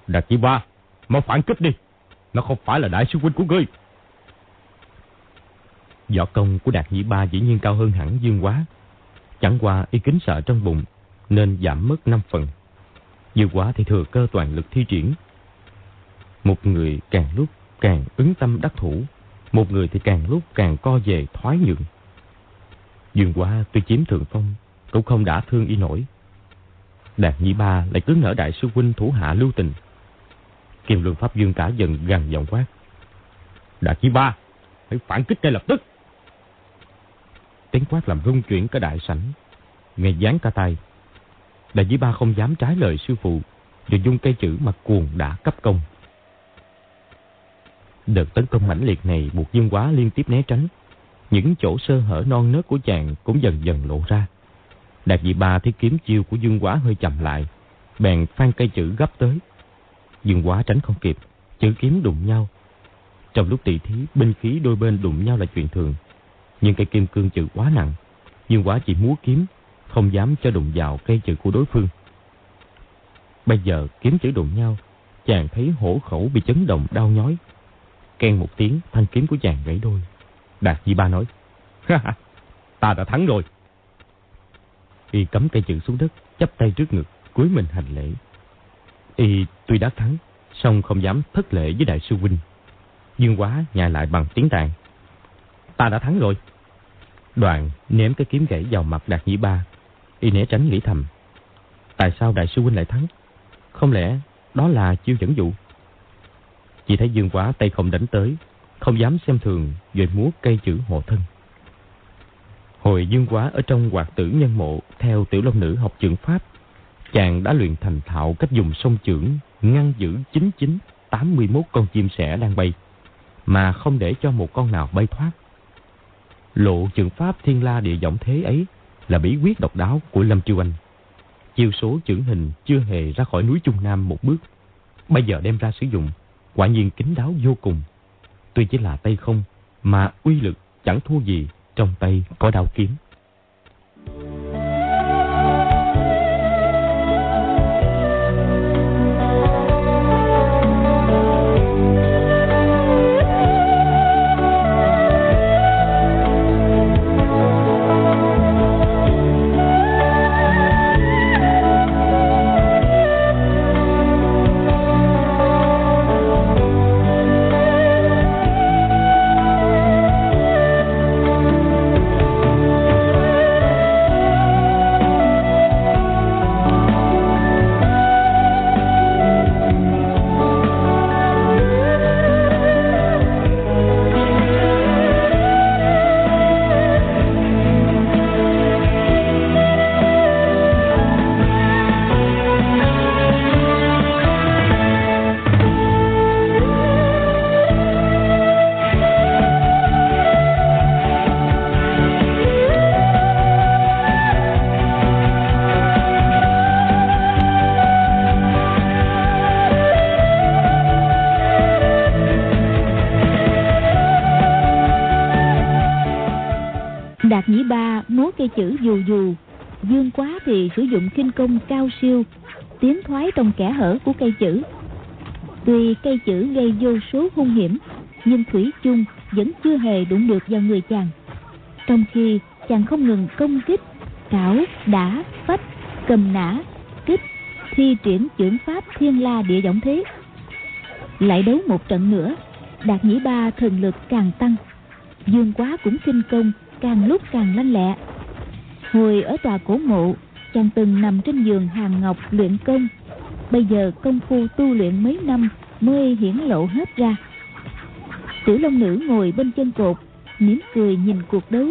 Đạt Nhĩ Ba, mau phản kích đi, nó không phải là đại sư huynh của ngươi. Võ công của Đạt Nhĩ Ba dĩ nhiên cao hơn hẳn Dương Quá. Chẳng qua y kính sợ trong bụng, nên giảm mất 5 phần. Dương Quá thì thừa cơ toàn lực thi triển. Một người càng lúc càng ứng tâm đắc thủ, một người thì càng lúc càng co về thoái nhượng. Dương Quá tuy chiếm thượng phong, cũng không đã thương y nổi. Đạt Nhĩ Ba lại cứ nở đại sư huynh thủ hạ lưu tình. Kiều Luân Pháp Dương cả dần gần giọng quát. Đại chí Ba, hãy phản kích ngay lập tức. Tiếng quát làm rung chuyển cả đại sảnh. Nghe dán cả tay. Đại chí Ba không dám trái lời sư phụ, rồi dung cây chữ mà cuồng đã cấp công. Đợt tấn công mãnh liệt này buộc Dương Quá liên tiếp né tránh. Những chỗ sơ hở non nớt của chàng cũng dần dần lộ ra. Đạt dị ba thấy kiếm chiêu của Dương Quá hơi chậm lại, bèn phan cây chữ gấp tới. Dương Quá tránh không kịp, chữ kiếm đụng nhau. Trong lúc tỷ thí, binh khí đôi bên đụng nhau là chuyện thường. Nhưng cây kim cương chữ quá nặng, Dương Quá chỉ múa kiếm, không dám cho đụng vào cây chữ của đối phương. Bây giờ kiếm chữ đụng nhau, chàng thấy hổ khẩu bị chấn động đau nhói. Ken một tiếng, thanh kiếm của chàng gãy đôi. Đạt Di Ba nói, ta đã thắng rồi. Y cắm cây chữ xuống đất, chắp tay trước ngực, cúi mình hành lễ. Y tuy đã thắng, song không dám thất lễ với đại sư huynh. Dương quá nhà lại bằng tiếng tàn. Ta đã thắng rồi. Đoạn ném cái kiếm gãy vào mặt Đạt Nhĩ Ba. Y né tránh nghĩ thầm. Tại sao đại sư huynh lại thắng? Không lẽ đó là chiêu dẫn dụ? Chỉ thấy Dương quá tay không đánh tới, không dám xem thường, rồi múa cây chữ hộ thân. Hồi Dương Quá ở trong hoạt tử nhân mộ theo tiểu long nữ học trường Pháp, chàng đã luyện thành thạo cách dùng song chưởng ngăn giữ chín chín tám mươi 81 con chim sẻ đang bay, mà không để cho một con nào bay thoát. Lộ trường Pháp thiên la địa giọng thế ấy là bí quyết độc đáo của Lâm Chiêu Anh. Chiêu số trưởng hình chưa hề ra khỏi núi Trung Nam một bước, bây giờ đem ra sử dụng, quả nhiên kín đáo vô cùng. Tuy chỉ là tay không, mà uy lực chẳng thua gì trong tay có đao kiếm. Đạt số hung hiểm, nhưng Thủy chung vẫn chưa hề đụng được vào người chàng. Trong khi chàng không ngừng công kích, cảo, đã phách, cầm nã, kích, thi triển chuyển pháp thiên la địa giọng thế. Lại đấu một trận nữa, Đạt Nhĩ Ba thần lực càng tăng. Dương Quá cũng kinh công càng lúc càng lanh lẹ. Hồi ở tòa cổ mộ, chàng từng nằm trên giường hàng ngọc luyện công. bây giờ công phu tu luyện mấy năm mới hiển lộ hết ra. Tiểu long nữ ngồi bên chân cột, mỉm cười nhìn cuộc đấu.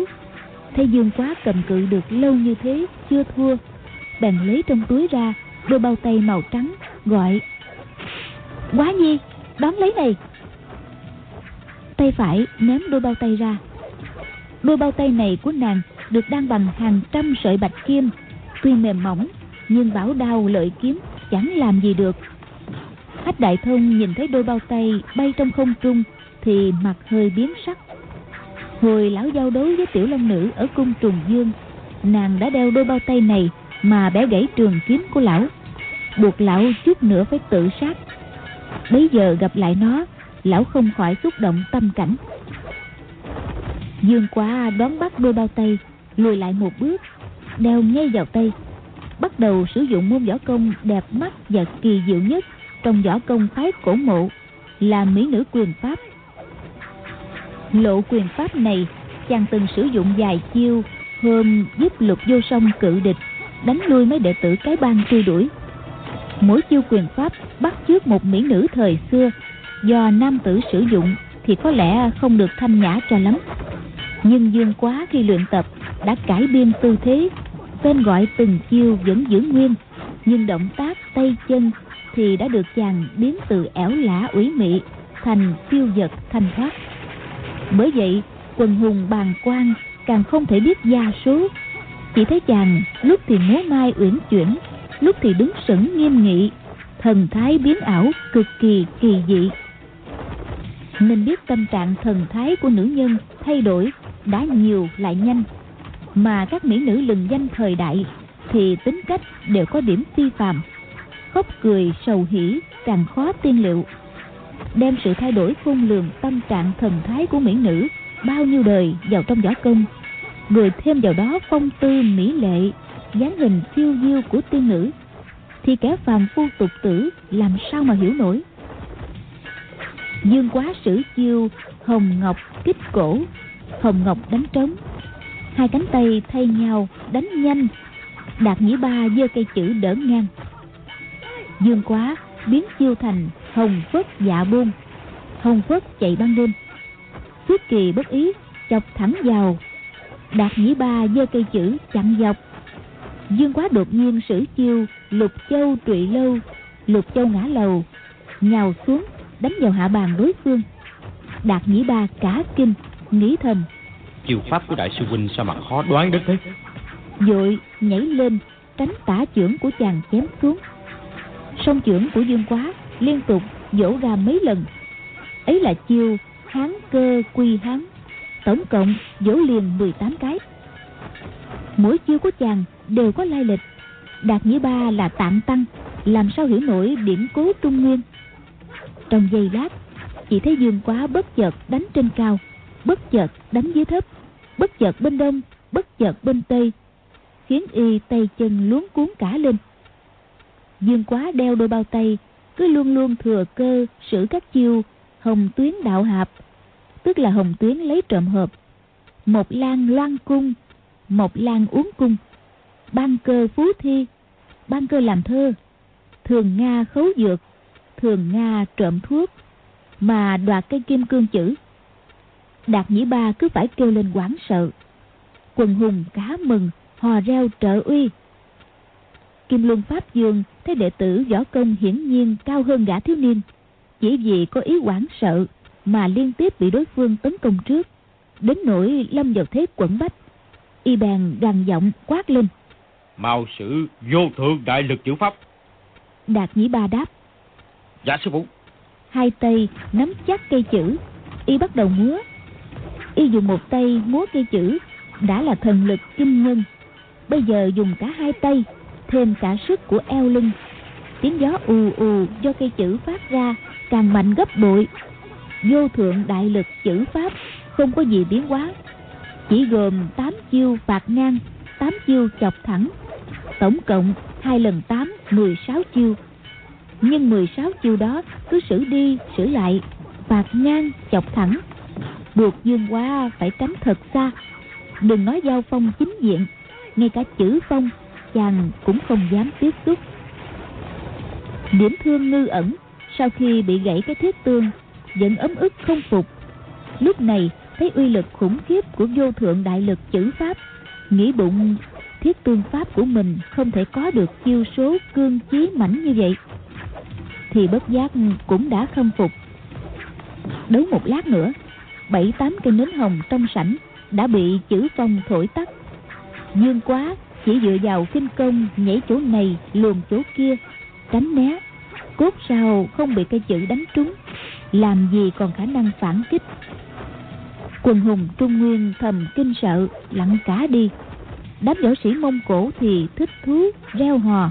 Thấy dương quá cầm cự được lâu như thế, chưa thua. Bèn lấy trong túi ra, đôi bao tay màu trắng, gọi, quá nhi, đón lấy này. Tay phải ném đôi bao tay ra. Đôi bao tay này của nàng được đan bằng hàng trăm sợi bạch kim, tuy mềm mỏng, nhưng bảo đao lợi kiếm, chẳng làm gì được hách đại thông nhìn thấy đôi bao tay bay trong không trung thì mặt hơi biến sắc. Hồi lão giao đấu với tiểu long nữ ở cung trùng dương, nàng đã đeo đôi bao tay này mà bé gãy trường kiếm của lão, buộc lão chút nữa phải tự sát. Bấy giờ gặp lại nó, lão không khỏi xúc động tâm cảnh. Dương quá đón bắt đôi bao tay, lùi lại một bước, đeo ngay vào tay, bắt đầu sử dụng môn võ công đẹp mắt và kỳ diệu nhất trong võ công phái cổ mộ, là mỹ nữ quyền pháp. Lộ quyền pháp này chàng từng sử dụng dài chiêu, hôm giúp lục vô song cự địch, đánh lui mấy đệ tử cái bang truy đuổi. Mỗi chiêu quyền pháp bắt chước một mỹ nữ thời xưa, do nam tử sử dụng thì có lẽ không được thanh nhã cho lắm. Nhưng dương quá khi luyện tập đã cải biên tư thế, tên gọi từng chiêu vẫn giữ nguyên, nhưng động tác, tay chân thì đã được chàng biến từ ẻo lả ủy mị thành phiêu dật thanh thoát bởi vậy, quần hùng bàn quan càng không thể biết gia số. Chỉ thấy chàng lúc thì múa mai uyển chuyển, lúc thì đứng sững nghiêm nghị, thần thái biến ảo cực kỳ kỳ dị. Nên biết tâm trạng thần thái của nữ nhân thay đổi đã nhiều lại nhanh. Mà các mỹ nữ lừng danh thời đại thì tính cách đều có điểm phi phạm khóc cười, sầu hỉ, càng khó tiên liệu. Đem sự thay đổi khôn lường, tâm trạng thần thái của mỹ nữ, bao nhiêu đời vào trong võ công, rồi thêm vào đó phong tư mỹ lệ, dáng hình phiêu diêu của tiên nữ, thì kẻ phàm phu tục tử làm sao mà hiểu nổi? Dương quá sử chiêu, hồng ngọc kích cổ, hồng ngọc đánh trống. Hai cánh tay thay nhau đánh nhanh, đạt nhĩ ba giơ cây chữ đỡ ngang dương quá biến chiêu thành hồng phất dạ buông hồng phất chạy ban đêm. Xuất kỳ bất ý chọc thẳng vào. Đạt nhĩ ba giơ cây chữ chặn dọc. Dương quá đột nhiên sử chiêu lục châu trụy lâu lục châu ngã lầu nhào xuống đánh vào hạ bàn đối phương. Đạt nhĩ ba cả kinh nghĩ thầm. Chiêu pháp của đại sư huynh sao mà khó đoán đến thế? Vội nhảy lên tránh tả chưởng của chàng chém xuống song chưởng của dương quá liên tục dỗ ra mấy lần. Ấy là chiêu hán cơ quy hán, tổng cộng dỗ liền 18 cái. Mỗi chiêu của chàng đều có lai lịch, đạt nhĩ ba là tạm tăng, làm sao hiểu nổi điểm cố trung nguyên. Trong giây lát, chỉ thấy dương quá bất chợt đánh trên cao, bất chợt đánh dưới thấp, bất chợt bên đông, bất chợt bên tây, khiến y tay chân luống cuốn cả lên dương quá đeo đôi bao tay, cứ luôn luôn thừa cơ, sử các chiêu, hồng tuyến đạo hạp, tức là hồng tuyến lấy trộm hợp một lan loan cung một lan uống cung ban cơ phú thi ban cơ làm thơ, thường nga khấu dược, thường nga trộm thuốc, mà đoạt cây kim cương chữ. Đạt nhĩ ba cứ phải kêu lên quảng sợ, quần hùng cá mừng, hò reo trợ uy kim luân pháp dương thấy đệ tử võ công hiển nhiên cao hơn gã thiếu niên. Chỉ vì có ý quảng sợ mà liên tiếp bị đối phương tấn công trước. Đến nỗi lâm vào thế quẩn bách y bèn gằn giọng quát lên. Mau sử vô thượng đại lực chữ pháp. Đạt nhĩ ba đáp. Dạ sư phụ. Hai tay nắm chắc cây chữ y bắt đầu múa. Y dùng một tay múa cây chữ đã là thần lực kinh nhân. Bây giờ dùng cả hai tay thêm cả sức của eo lưng tiếng gió ù ù do cây chữ phát ra càng mạnh gấp bội. Vô thượng đại lực chữ pháp không có gì biến hóa, chỉ gồm 8 chiêu phạt ngang 8 chiêu chọc thẳng, tổng cộng hai lần 8 16 chiêu. Nhưng 16 chiêu đó cứ xử đi, xử lại, phạt ngang, chọc thẳng. Buộc dương quá phải tránh thật xa. Đừng nói giao phong chính diện, ngay cả chữ phong chàng cũng không dám tiếp xúc. Điểm thương ngư ẩn, sau khi bị gãy cái thiết tương vẫn ấm ức không phục. Lúc này, thấy uy lực khủng khiếp của vô thượng đại lực chữ pháp, nghĩ bụng, thiết tương pháp của mình không thể có được chiêu số cương chí mãnh như vậy. Thì bất giác cũng đã khâm phục. Đấu một lát nữa, bảy tám cây nến hồng trong sảnh đã bị chữ phong thổi tắt. Dương quá chỉ dựa vào kinh công, nhảy chỗ này, luồn chỗ kia, tránh né. Cốt sao không bị cây chữ đánh trúng, làm gì còn khả năng phản kích. Quần hùng trung nguyên thầm kinh sợ lặng cả đi. Đám võ sĩ mông cổ thì thích thú, reo hò.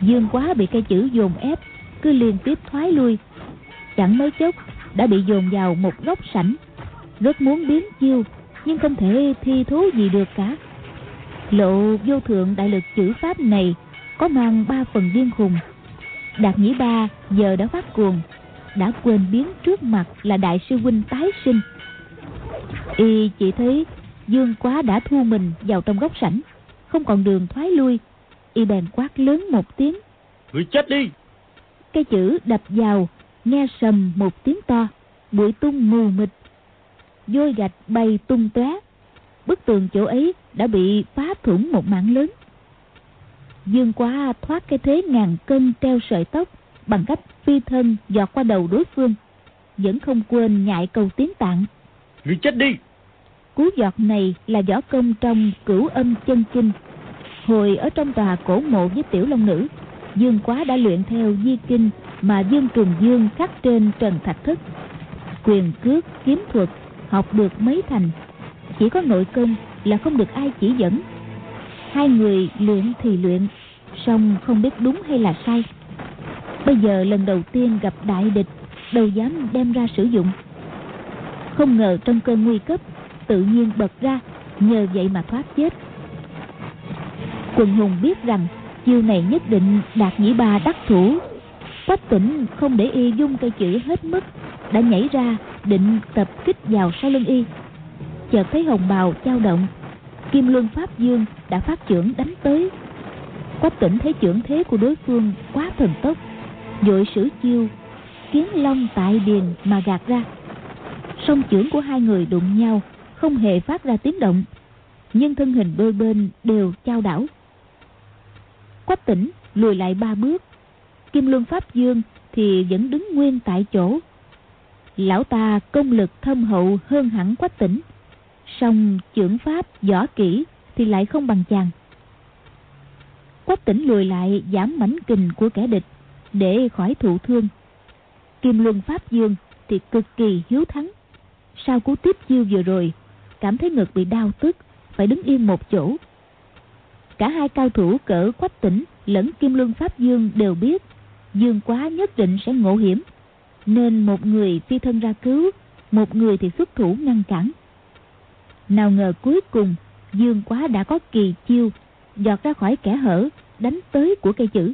Dương quá bị cây chữ dồn ép, cứ liên tiếp thoái lui. Chẳng mấy chốc, đã bị dồn vào một góc sảnh. Rất muốn biến chiêu, nhưng không thể thi thú gì được cả lộ vô thượng đại lực chữ pháp này có mang ba phần điên khùng. Đạt nhĩ ba giờ đã phát cuồng đã quên biến trước mặt là đại sư huynh tái sinh. Y chỉ thấy dương quá đã thu mình vào trong góc sảnh không còn đường thoái lui. Y bèn quát lớn một tiếng. Người chết đi! Cây chữ đập vào nghe sầm một tiếng to bụi tung mù mịt vôi gạch bay tung tóe bức tường chỗ ấy đã bị phá thủng một mảng lớn. Dương quá thoát cái thế ngàn cân treo sợi tóc bằng cách phi thân dọt qua đầu đối phương vẫn không quên nhại cầu tiếng tạng. Người chết đi! Cú giọt này là võ công trong cửu âm chân kinh. Hồi ở trong tòa cổ mộ với tiểu long nữ dương quá đã luyện theo di kinh mà dương trùng dương khắc trên trần thạch thất. Quyền cước kiếm thuật học được mấy thành chỉ có nội công là không được ai chỉ dẫn. Hai người luyện thì luyện song không biết đúng hay là sai. Bây giờ lần đầu tiên gặp đại địch, đâu dám đem ra sử dụng. Không ngờ trong cơn nguy cấp, tự nhiên bật ra, nhờ vậy mà thoát chết. Quần hùng biết rằng, chiêu này nhất định đạt nhĩ ba đắc thủ. Quách tỉnh không để y dung cây chữ hết mức, đã nhảy ra định tập kích vào sau lưng y chợt thấy hồng bào dao động. Kim luân pháp dương đã phát trưởng đánh tới. Quách tỉnh thấy trưởng thế của đối phương quá thần tốc vội sử chiêu, kiến long tại điền mà gạt ra. Song trưởng của hai người đụng nhau, không hề phát ra tiếng động, nhưng thân hình đôi bên đều trao đảo. Quách tỉnh lùi lại ba bước, kim luân pháp dương thì vẫn đứng nguyên tại chỗ. Lão ta công lực thâm hậu hơn hẳn quách tỉnh song trưởng pháp võ kỹ thì lại không bằng chàng. Quách tỉnh lùi lại, giảm mảnh kình của kẻ địch, để khỏi thụ thương. Kim luân pháp dương thì cực kỳ hiếu thắng. Sau cú tiếp chiêu vừa rồi, cảm thấy ngực bị đau tức, phải đứng yên một chỗ. Cả hai cao thủ cỡ quách tỉnh lẫn kim luân pháp dương đều biết, dương quá nhất định sẽ ngộ hiểm. Nên một người phi thân ra cứu, một người thì xuất thủ ngăn cản nào ngờ cuối cùng, dương quá đã có kỳ chiêu, giọt ra khỏi kẻ hở, đánh tới của cây chữ.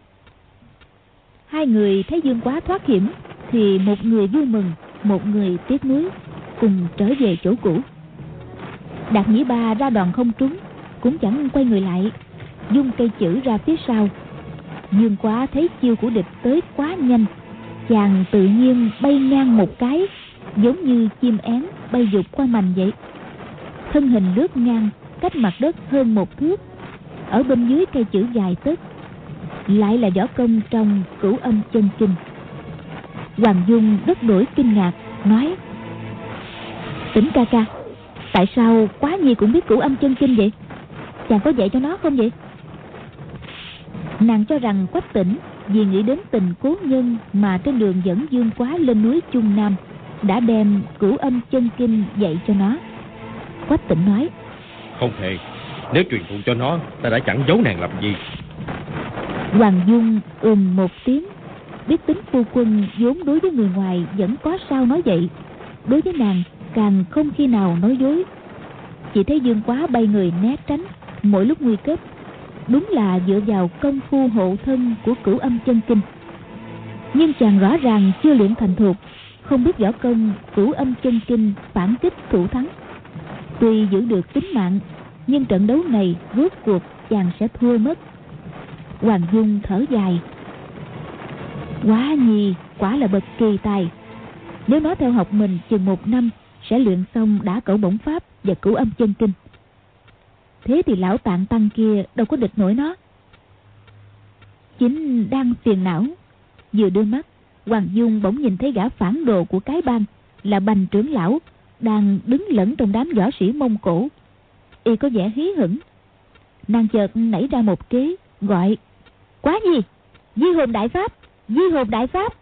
Hai người thấy dương quá thoát hiểm, thì một người vui mừng, một người tiếc nuối, cùng trở về chỗ cũ. Đạt nhĩ ba ra đòn không trúng, cũng chẳng quay người lại, dung cây chữ ra phía sau. Dương quá thấy chiêu của địch tới quá nhanh, chàng tự nhiên bay ngang một cái, giống như chim én bay dục qua mành vậy thân hình lướt ngang, cách mặt đất hơn một thước. Ở bên dưới cây chữ dài tấc lại là võ công trong cửu âm chân kinh. Hoàng dung đất đổi kinh ngạc, nói, tỉnh ca ca, tại sao quá nhi cũng biết cửu âm chân kinh vậy? Chàng có dạy cho nó không vậy? Nàng cho rằng quách tỉnh vì nghĩ đến tình cố nhân mà trên đường dẫn dương quá lên núi trung nam đã đem cửu âm chân kinh dạy cho nó quách tỉnh nói. Không hề. Nếu truyền thụ cho nó ta đã chẳng giấu nàng làm gì. Hoàng dung ừm một tiếng. Biết tính phu quân vốn đối với người ngoài vẫn có sao nói vậy. Đối với nàng càng không khi nào nói dối. Chỉ thấy dương quá bay người né tránh mỗi lúc nguy cấp. Đúng là dựa vào công phu hộ thân của cửu âm chân kinh. Nhưng chàng rõ ràng chưa luyện thành thục. Không biết võ công cửu âm chân kinh phản kích thủ thắng tuy giữ được tính mạng, nhưng trận đấu này rốt cuộc chàng sẽ thua mất. Hoàng dung thở dài. Quá nhi quả là bậc kỳ tài. Nếu nó theo học mình, chừng một năm Sẽ luyện xong đã cẩu bổng pháp Và cửu âm chân kinh. Thế thì lão tạng tăng kia đâu có địch nổi nó. Chính đang phiền não, Vừa đưa mắt, Hoàng Dung bỗng nhìn thấy gã phản đồ của cái bang Là bành trưởng lão. Đang đứng lẫn trong đám võ sĩ Mông Cổ. Y có vẻ hí hửng. Nàng chợt nảy ra một kế, Gọi, Quá gì? Di hồn đại pháp! Di hồn đại pháp!